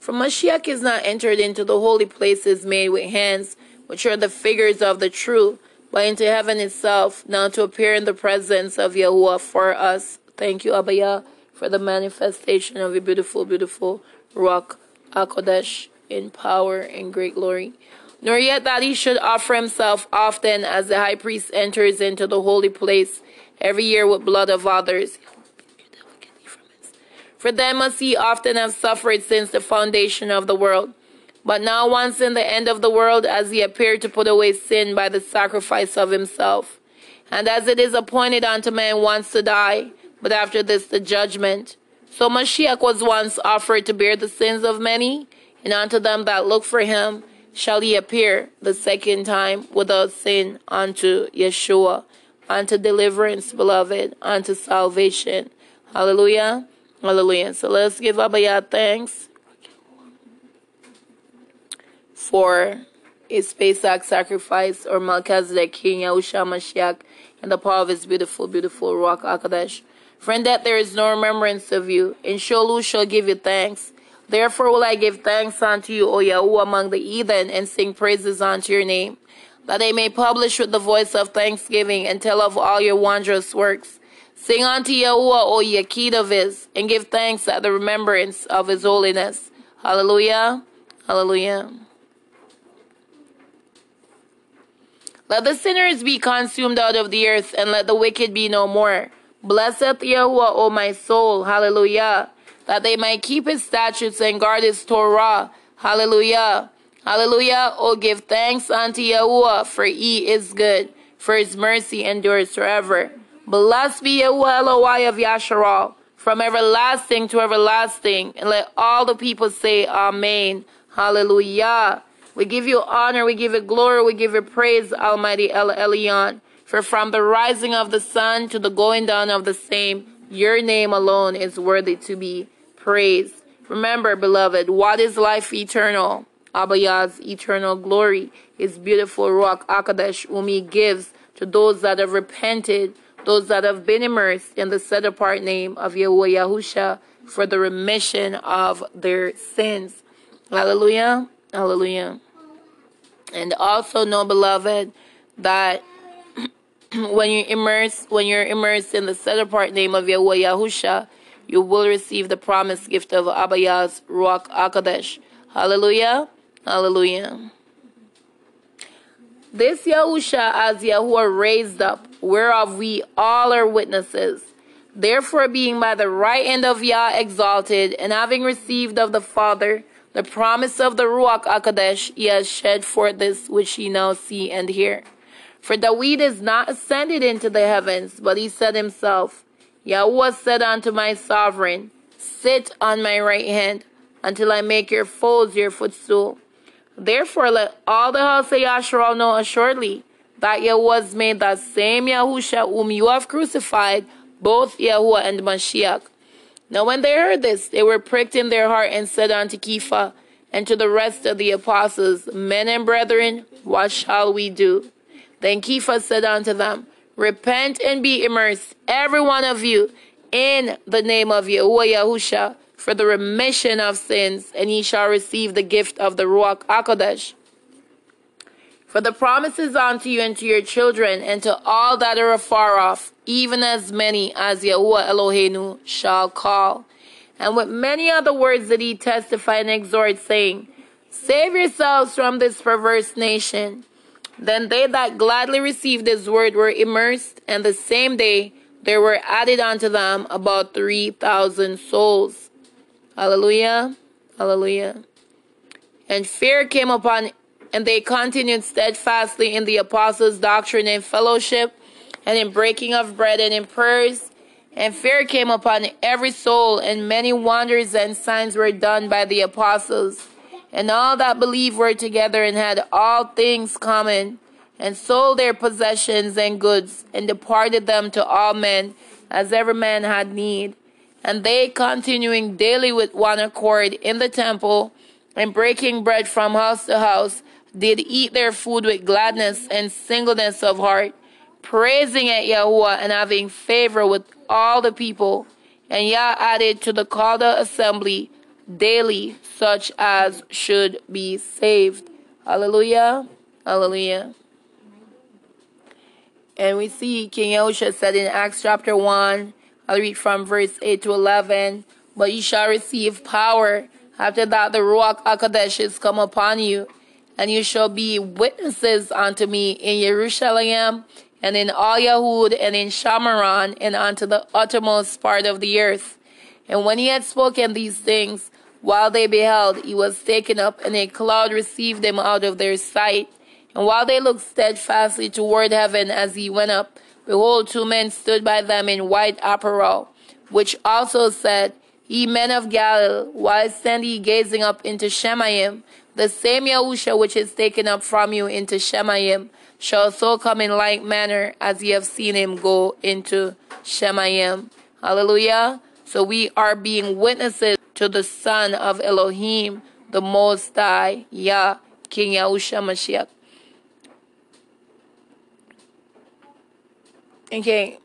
For Mashiach is not entered into the holy places made with hands, which are the figures of the true but into heaven itself, now to appear in the presence of Yahuwah for us. Thank you, Abba Yah, for the manifestation of your beautiful, beautiful Ruach HaKodesh in power and great glory. Nor yet that he should offer himself often as the high priest enters into the holy place every year with blood of others. For them must he often have suffered since the foundation of the world. But now, once in the end of the world, as he appeared to put away sin by the sacrifice of himself. And as it is appointed unto man once to die, but after this the judgment. So Mashiach was once offered to bear the sins of many, and unto them that look for him shall he appear the second time without sin unto Yeshua, unto deliverance, beloved, unto salvation. Hallelujah. Hallelujah. So let's give Abba thanks for his Pesach sacrifice or Melchizedek, King Yahushua Mashiach, and the power of his beautiful, beautiful Ruach HaKodesh. Friend, that there is no remembrance of you, and Sheol shall give you thanks. Therefore will I give thanks unto you, O Yahuwah, among the heathen, and sing praises unto your name, that they may publish with the voice of thanksgiving and tell of all your wondrous works. Sing unto Yahuwah, O ye Yakidaviz, and give thanks at the remembrance of his holiness. Hallelujah. Hallelujah. Let the sinners be consumed out of the earth, and let the wicked be no more. Blessed Yahuwah, O my soul, hallelujah, that they might keep his statutes and guard his Torah, hallelujah. Hallelujah, Oh, give thanks unto Yahuwah, for he is good, for his mercy endures forever. Blessed be Yahuwah Eloi of Yasharal, from everlasting to everlasting, and let all the people say Amen. Hallelujah. We give you honor, we give you glory, we give you praise, Almighty El Elyon. For from the rising of the sun to the going down of the same, your name alone is worthy to be praised. Remember, beloved, what is life eternal? Abba's eternal glory is beautiful Ruach HaKodesh, whom he gives to those that have repented, those that have been immersed in the set apart name of Yahuwah Yahusha for the remission of their sins. Hallelujah. Hallelujah. And also know, beloved, that when you immerse, when you're immersed in the set apart name of Yahweh Yahusha, you will receive the promised gift of Abba's Ruach HaKodesh. Hallelujah. Hallelujah. This Yahusha as Yahuwah raised up, whereof we all are witnesses. Therefore, being by the right hand of Yah exalted, and having received of the Father the promise of the Ruach HaKodesh, he has shed forth this which ye now see and hear. For David is not ascended into the heavens, but he said himself, Yahweh said unto my sovereign, Sit on my right hand, until I make your foes your footstool. Therefore let all the house of Yasharal know assuredly that Yahweh has made that same Yahusha whom you have crucified, both Yahuwah and Mashiach. Now when they heard this, they were pricked in their heart and said unto Kepha and to the rest of the apostles, Men and brethren, what shall we do? Then Kepha said unto them, repent and be immersed, every one of you, in the name of Yahuwah Yahusha, for the remission of sins, and ye shall receive the gift of the Ruach HaKodesh. For the promises unto you and to your children and to all that are afar off, even as many as Yahuwah Eloheinu shall call. And with many other words did he testify and exhort, saying, Save yourselves from this perverse nation. Then they that gladly received his word were immersed, and the same day there were added unto them about 3,000 souls. Hallelujah. Hallelujah. And fear came upon and they continued steadfastly in the apostles' doctrine and fellowship, and in breaking of bread and in prayers. And fear came upon every soul, and many wonders and signs were done by the apostles. And all that believed were together and had all things common, and sold their possessions and goods, and departed them to all men, as every man had need. And they continuing daily with one accord in the temple, and breaking bread from house to house, did eat their food with gladness and singleness of heart, praising at Yahweh and having favor with all the people. And Yah added to the called assembly daily such as should be saved. Hallelujah. Hallelujah. And we see King Yahusha said in Acts chapter 1, I'll read from verse 8 to 11, But you shall receive power after that the Ruach HaKodesh is come upon you and you shall be witnesses unto me in Jerusalem and in all Yahud and in Shamaron and unto the uttermost part of the earth. And when he had spoken these things, while they beheld, he was taken up, and a cloud received him out of their sight. And while they looked steadfastly toward heaven as he went up, behold, two men stood by them in white apparel, which also said, Ye men of Galilee, why stand ye gazing up into Shemayim? The same Yahusha which is taken up from you into Shemayim shall so come in like manner as ye have seen him go into Shemayim. Hallelujah. So we are being witnesses to the Son of Elohim, the Most High, Yah, King Yahusha Mashiach. Okay.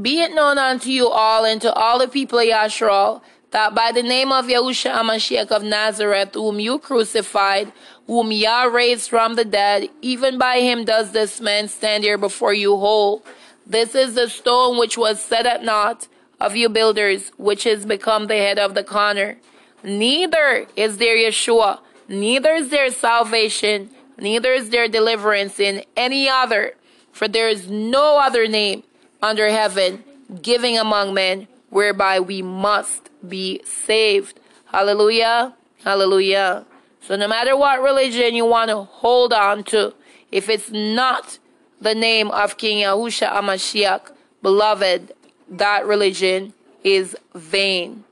Be it known unto you all and to all the people of Yashral that by the name of Yahushua HaMashiach of Nazareth, whom you crucified, whom Yah raised from the dead, even by him does this man stand here before you whole. This is the stone which was set at naught of you builders, which is become the head of the corner. Neither is there Yeshua, neither is there salvation, neither is there deliverance in any other, for there is no other name under heaven giving among men whereby we must be saved. Hallelujah. Hallelujah. So no matter what religion you want to hold on to, if it's not the name of King Yahusha HaMashiach, beloved, that religion is vain.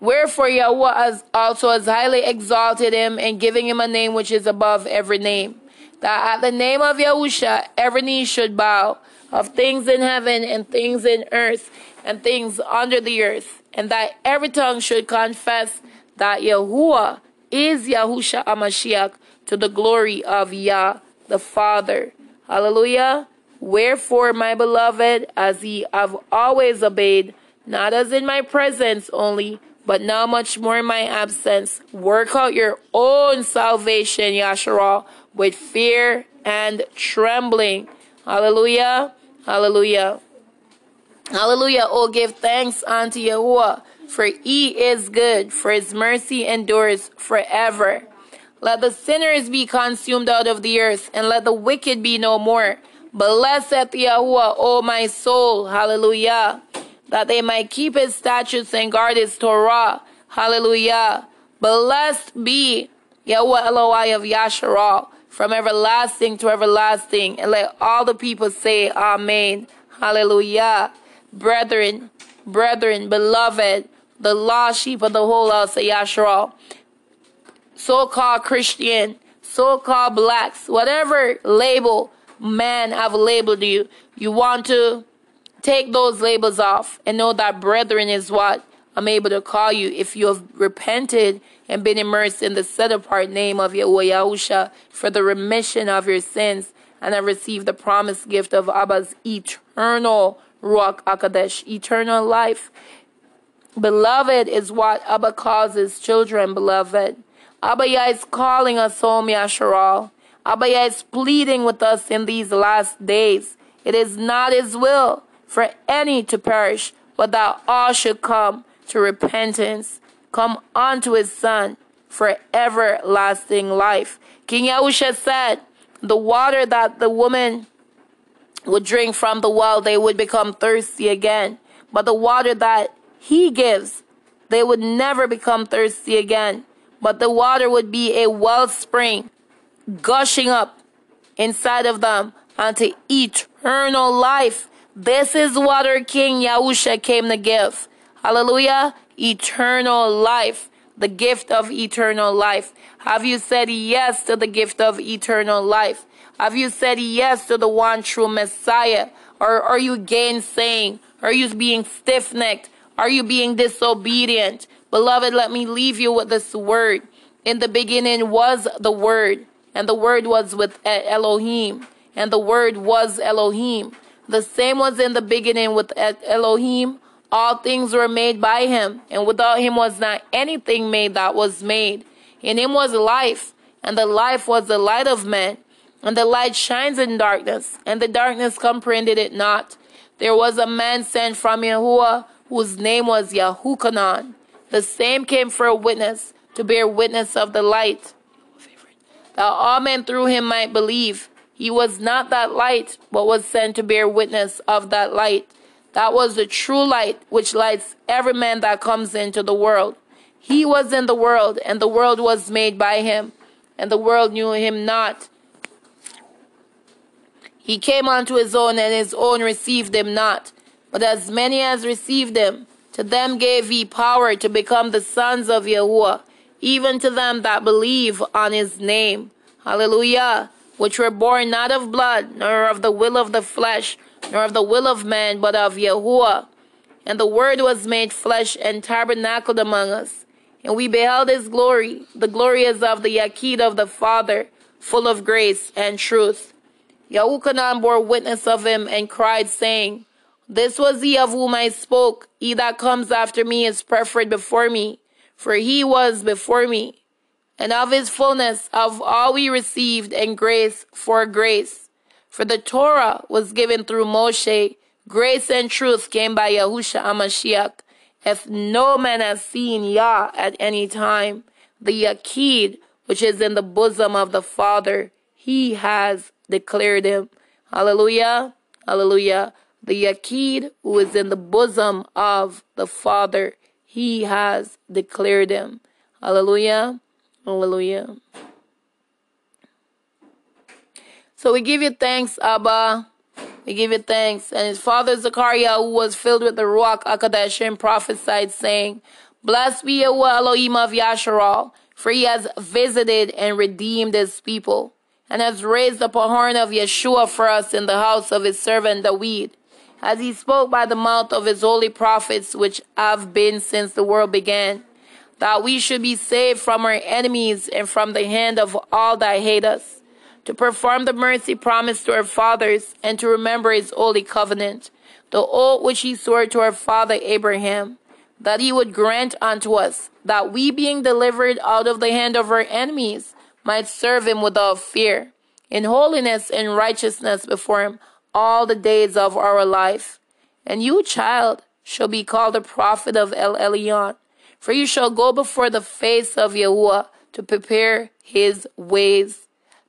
Wherefore Yahweh has also has highly exalted him and giving him a name which is above every name, that at the name of Yahusha every knee should bow, of things in heaven and things in earth and things under the earth, and that every tongue should confess that Yahuwah is Yahusha HaMashiach to the glory of Yah the Father. Hallelujah. Wherefore, my beloved, as ye have always obeyed, not as in my presence only, but now much more in my absence, work out your own salvation, Yasharah, with fear and trembling. Hallelujah. Hallelujah. Hallelujah. Oh, give thanks unto Yahuwah, for he is good, for his mercy endures forever. Let the sinners be consumed out of the earth, and let the wicked be no more. Blessed Yahuwah, O my soul. Hallelujah. That they might keep his statutes and guard his Torah. Hallelujah. Blessed be Yahuwah Eloi of Yasharal from everlasting to everlasting. And let all the people say, Amen. Hallelujah. Brethren, brethren, beloved, the lost sheep of the whole house of Yashua, so called Christian, so called blacks, whatever label man have labeled you, you want to take those labels off and know that brethren is what I'm able to call you if you have repented and been immersed in the set apart name of Yahweh Yahusha for the remission of your sins and have received the promised gift of Abba's eternal Ruach HaKodesh, eternal life. Beloved is what Abba calls his children, beloved. Abba is calling us home, Yasharal. Abba is pleading with us in these last days. It is not his will for any to perish, but that all should come to repentance, come unto his son for everlasting life. King Yahusha said, the water that the woman would drink from the well, they would become thirsty again. But the water that he gives, they would never become thirsty again. But the water would be a wellspring gushing up inside of them unto eternal life. This is water King Yahusha came to give. Hallelujah. Eternal life. The gift of eternal life. Have you said yes to the gift of eternal life? Have you said yes to the one true Messiah? Or are you gainsaying? Are you being stiff necked? Are you being disobedient? Beloved, let me leave you with this word. In the beginning was the Word, and the Word was with Elohim, and the Word was Elohim. The same was in the beginning with Elohim. All things were made by him, and without him was not anything made that was made. In him was life, and the life was the light of men. And the light shines in darkness, and the darkness comprehended it not. There was a man sent from Yahuwah, whose name was Yahukanan. The same came for a witness, to bear witness of the light, that all men through him might believe. He was not that light, but was sent to bear witness of that light. That was the true light which lights every man that comes into the world. He was in the world, and the world was made by him, and the world knew him not. He came unto his own, and his own received him not. But as many as received him, to them gave he power to become the sons of Yahuwah, even to them that believe on his name. Hallelujah. Which were born not of blood, nor of the will of the flesh, nor of the will of man, but of Yahuwah. And the Word was made flesh and tabernacled among us. And we beheld his glory. The glory is of the Yakid of the Father, full of grace and truth. Yahukanan bore witness of him and cried, saying, This was he of whom I spoke. He that comes after me is preferred before me, for he was before me. And of his fullness of all we received, and grace for grace. For the Torah was given through Moshe, grace and truth came by Yahusha HaMashiach. If no man has seen Yah at any time, the Yakid, which is in the bosom of the Father, he has declared him. Hallelujah. Hallelujah. The Yakid who is in the bosom of the Father, he has declared him. Hallelujah. Hallelujah. So we give you thanks, Abba. We give you thanks. And his father Zechariah, who was filled with the Ruach HaKodesh, prophesied, saying, Blessed be Yahuwah Elohim of Yasharal, for he has visited and redeemed his people, and has raised up a horn of Yeshua for us in the house of his servant David, as he spoke by the mouth of his holy prophets, which have been since the world began, that we should be saved from our enemies and from the hand of all that hate us to perform the mercy promised to our fathers, and to remember his holy covenant, the oath which he swore to our father Abraham, that he would grant unto us, that we being delivered out of the hand of our enemies, might serve him without fear, in holiness and righteousness before him all the days of our life. And you, child, shall be called a prophet of El Elyon, for you shall go before the face of Yahuwah to prepare his ways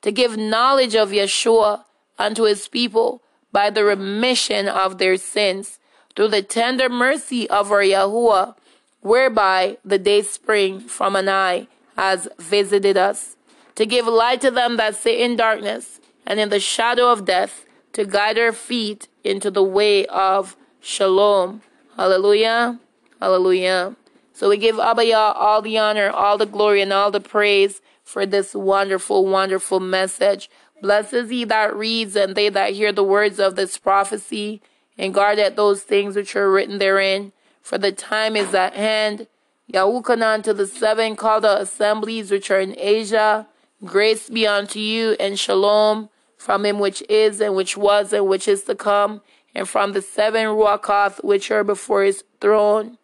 to give knowledge of Yeshua unto his people by the remission of their sins through the tender mercy of our Yahuwah, whereby the day spring from an eye has visited us, to give light to them that sit in darkness and in the shadow of death, to guide our feet into the way of shalom. Hallelujah. Hallelujah. So we give Abba Yah all the honor, all the glory, and all the praise for this wonderful, wonderful message. Blessed is he that reads and they that hear the words of this prophecy and guard at those things which are written therein. For the time is at hand. Yahukanan to the seven called assemblies which are in Asia. Grace be unto you and shalom from him which is and which was and which is to come, and from the seven Ruachoth which are before his throne.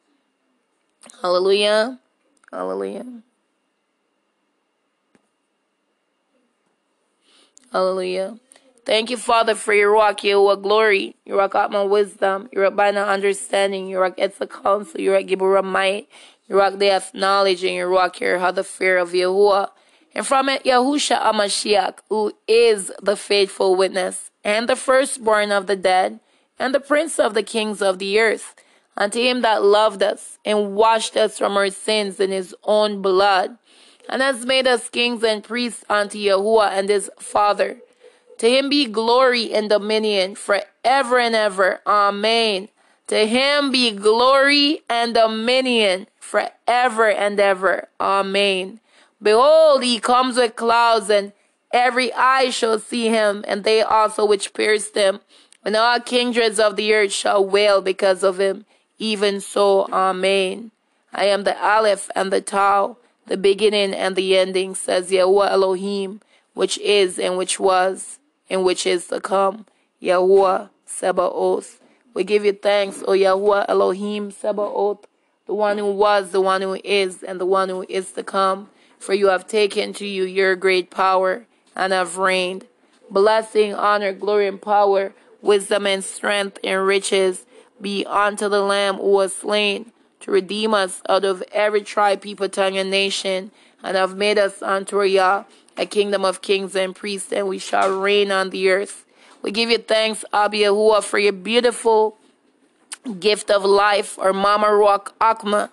Hallelujah. Hallelujah. Hallelujah. Thank you, Father, for your rock, your glory, your Ruach Atma wisdom, your Ruach Bina understanding, your Ruach Etza counsel, your Ruach Gibura might, your Ruach Death knowledge, and your Ruach here how the fear of Yahuwah. And from it, Yahusha HaMashiach, who is the faithful witness, and the firstborn of the dead, and the prince of the kings of the earth, unto him that loved us, and washed us from our sins in his own blood, and has made us kings and priests unto Yahuwah and his Father. To him be glory and dominion forever and ever. Amen. To him be glory and dominion forever and ever. Amen. Behold, he comes with clouds, and every eye shall see him, and they also which pierced him, and all kindreds of the earth shall wail because of him. Even so, Amen. I am the Aleph and the Tau, the beginning and the ending, says Yahuwah Elohim, which is and which was and which is to come. Yahuwah Sebaoth. We give you thanks, O Yahuwah Elohim Sebaoth, the one who was, the one who is, and the one who is to come for you have taken to you your great power and have reigned. Blessing, honor, glory, and power, wisdom and strength and riches be unto the Lamb who was slain to redeem us out of every tribe, people, tongue, and nation, and have made us unto Yah, a kingdom of kings and priests, and we shall reign on the earth. We give you thanks, Abi Yahuwah, for your beautiful gift of life, or Mama Rock Akma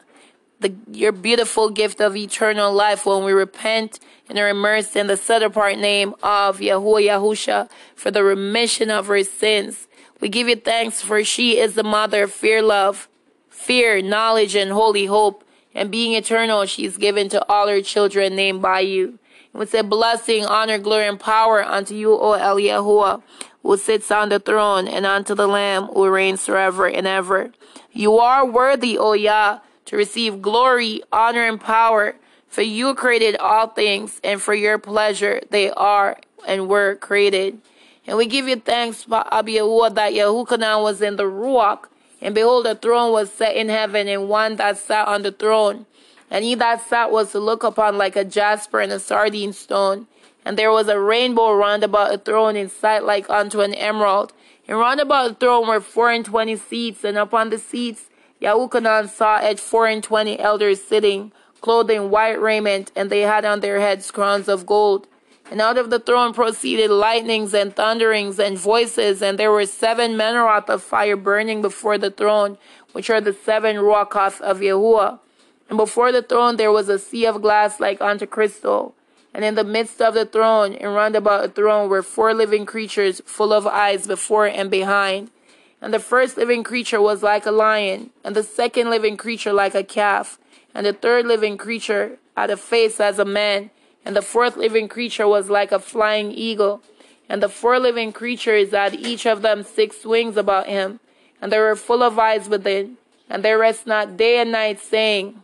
the, your beautiful gift of eternal life when we repent and are immersed in the set apart name of Yahuwah Yahusha for the remission of our sins. We give you thanks for she is the mother of fear, love, fear, knowledge, and holy hope. And being eternal, she is given to all her children named by you. And we say blessing, honor, glory, and power unto you, O El Yahuwah, who sits on the throne, and unto the Lamb who reigns forever and ever. You are worthy, O Yah to receive glory, honor, and power. For you created all things, and for your pleasure they are and were created. And we give you thanks, Abiyahua, that Yahukanan was in the Ruach, and behold, a throne was set in heaven, and one that sat on the throne. And he that sat was to look upon like a jasper and a sardine stone. And there was a rainbow round about the throne in sight like unto an emerald. And round about the throne were four and twenty seats, and upon the seats Yahukanan saw at four and twenty elders sitting, clothed in white raiment, and they had on their heads crowns of gold. And out of the throne proceeded lightnings and thunderings and voices, and there were seven menorahs of fire burning before the throne, which are the seven ruachoth of Yahuwah. And before the throne there was a sea of glass like unto crystal. And in the midst of the throne, and round about the throne, were four living creatures full of eyes before and behind. And the first living creature was like a lion, and the second living creature like a calf, and the third living creature had a face as a man, and the fourth living creature was like a flying eagle. And the four living creatures had each of them six wings about him, and they were full of eyes within, and they rest not day and night, saying,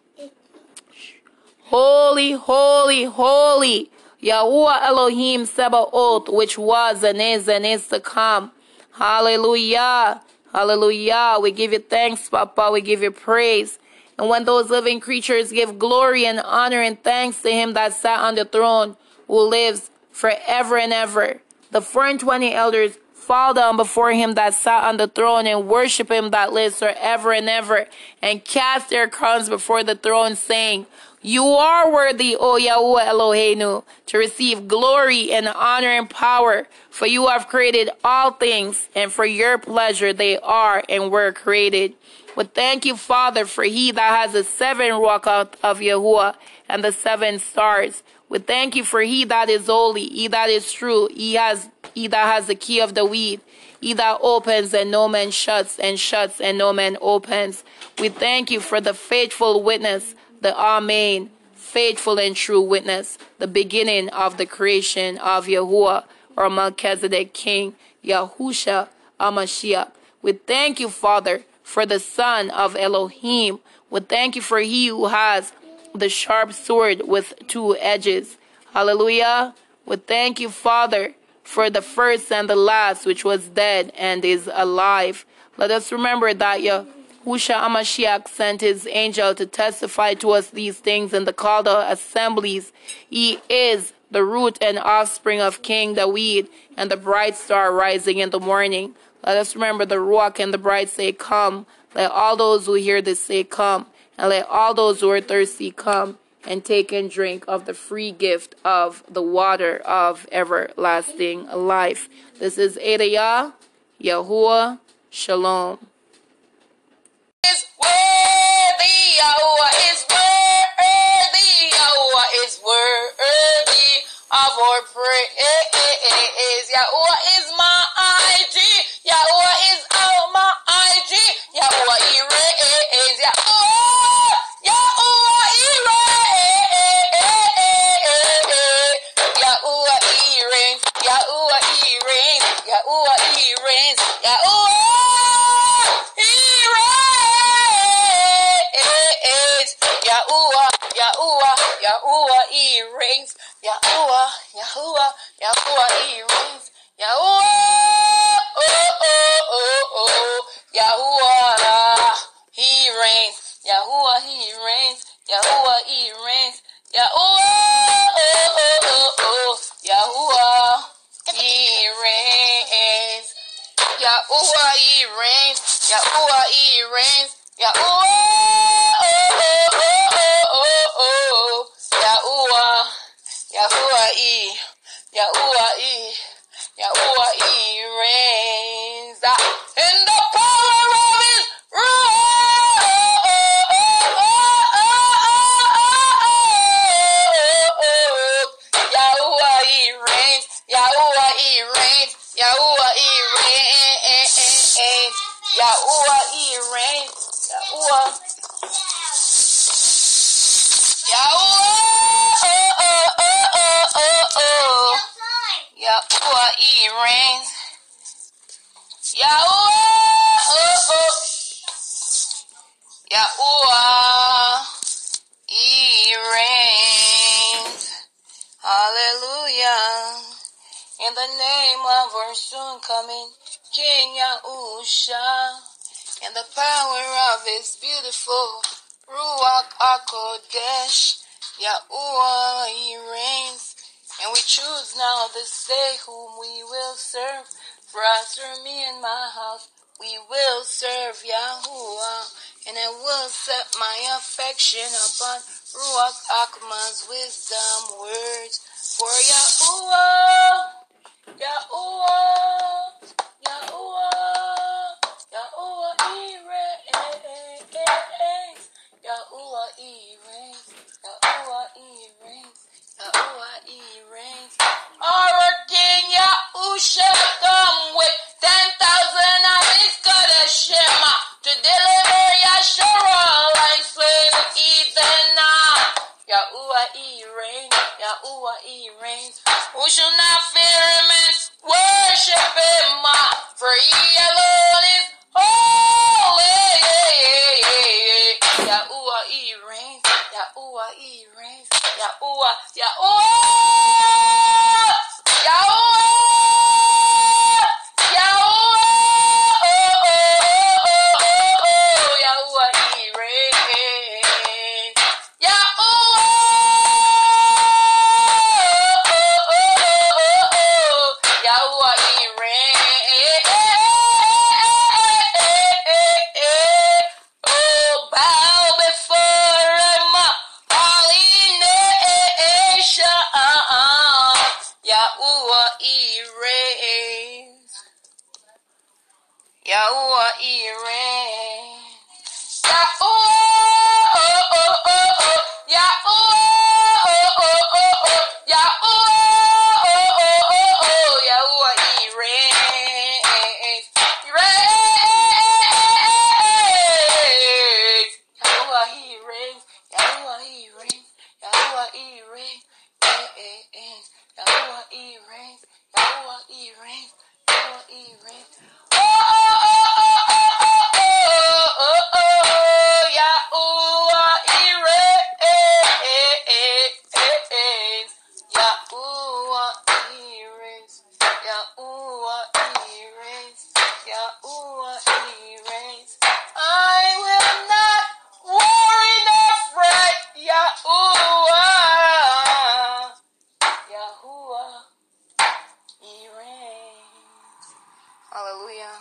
Holy, holy, holy, Yahuwah Elohim Sebaoth, which was and is and is to come. Hallelujah. Hallelujah. We give you thanks, Papa. We give you praise. And when those living creatures give glory and honor and thanks to him that sat on the throne, who lives forever and ever, the four and twenty elders fall down before him that sat on the throne and worship him that lives forever and ever, and cast their crowns before the throne, saying, you are worthy, O Yahweh Eloheinu, to receive glory and honor and power, for you have created all things, and for your pleasure they are and were created. We thank you, Father, for he that has the seven Ruach of Yahuwah and the seven stars. We thank you for he that is holy, he that is true, he has he that has the key of the weed, he that opens and no man shuts, and shuts and no man opens. We thank you for the faithful witness the Amen, faithful and true witness, the beginning of the creation of Yahuwah or Melchizedek King, Yahusha HaMashiach. We thank you, Father, for the Son of Elohim. We thank you for he who has the sharp sword with two edges. Hallelujah. We thank you, Father, for the first and the last, which was dead and is alive. Let us remember that Yahushua HaMashiach sent his angel to testify to us these things in the called assemblies. He is the root and offspring of King David and the bright star rising in the morning. Let us remember the Ruach and the bride say, Come. Let all those who hear this say, Come. And let all those who are thirsty come and take and drink of the free gift of the water of everlasting life. This is Adayah, Yahuwah, Shalom. Is worthy, Yahuwah is worthy, Yahuwah is worthy of our praise. Yahweh is my IG. Yahweh is out my IG. Yahweh he reigns. Yahweh, oh, Yahweh he reigns. Yahweh he reigns. Yahweh he reigns. Yahweh he reigns. Yahweh. Yahuwah, he reigns, Yahuwah, Yahuwah, Yahuwah he reigns, Yahuwah, oh, oh, oh, oh, Yahuwah, he reigns, Yahuwah he reigns, Yahuwah he reigns, Yahuwah, oh, oh, oh, oh, Yahuwah, he reigns. Yahuwah he reigns, Yahuwah he reigns, Yahuwah, oh, oh, oh, oh, Yahuwah he, Yahuwah he, Yahuwah he reigns ah, in the power of his rule. Yahuwah he reigns, Yahuwah he reigns, Yahuwah he reigns, Yahuwah he reigns. Yahuwah, In the name of our soon coming King Yahusha, in the power of his beautiful Ruach HaKodesh, Yahuwah, he reigns. And we choose now this day whom we will serve. For as for me and my house, we will serve Yahuwah. And I will set my affection upon Ruach Akma's wisdom words. For Yahuwah, Shema. To deliver Yasharal. Yahuwah, he reigns. Yahuwah, he reigns. Who shall not fear him and worship him? For he alone is holy. Yahuwah, he reigns. Yahuwah, he reigns. Yahuwah, Yahuwah, Yahuwah,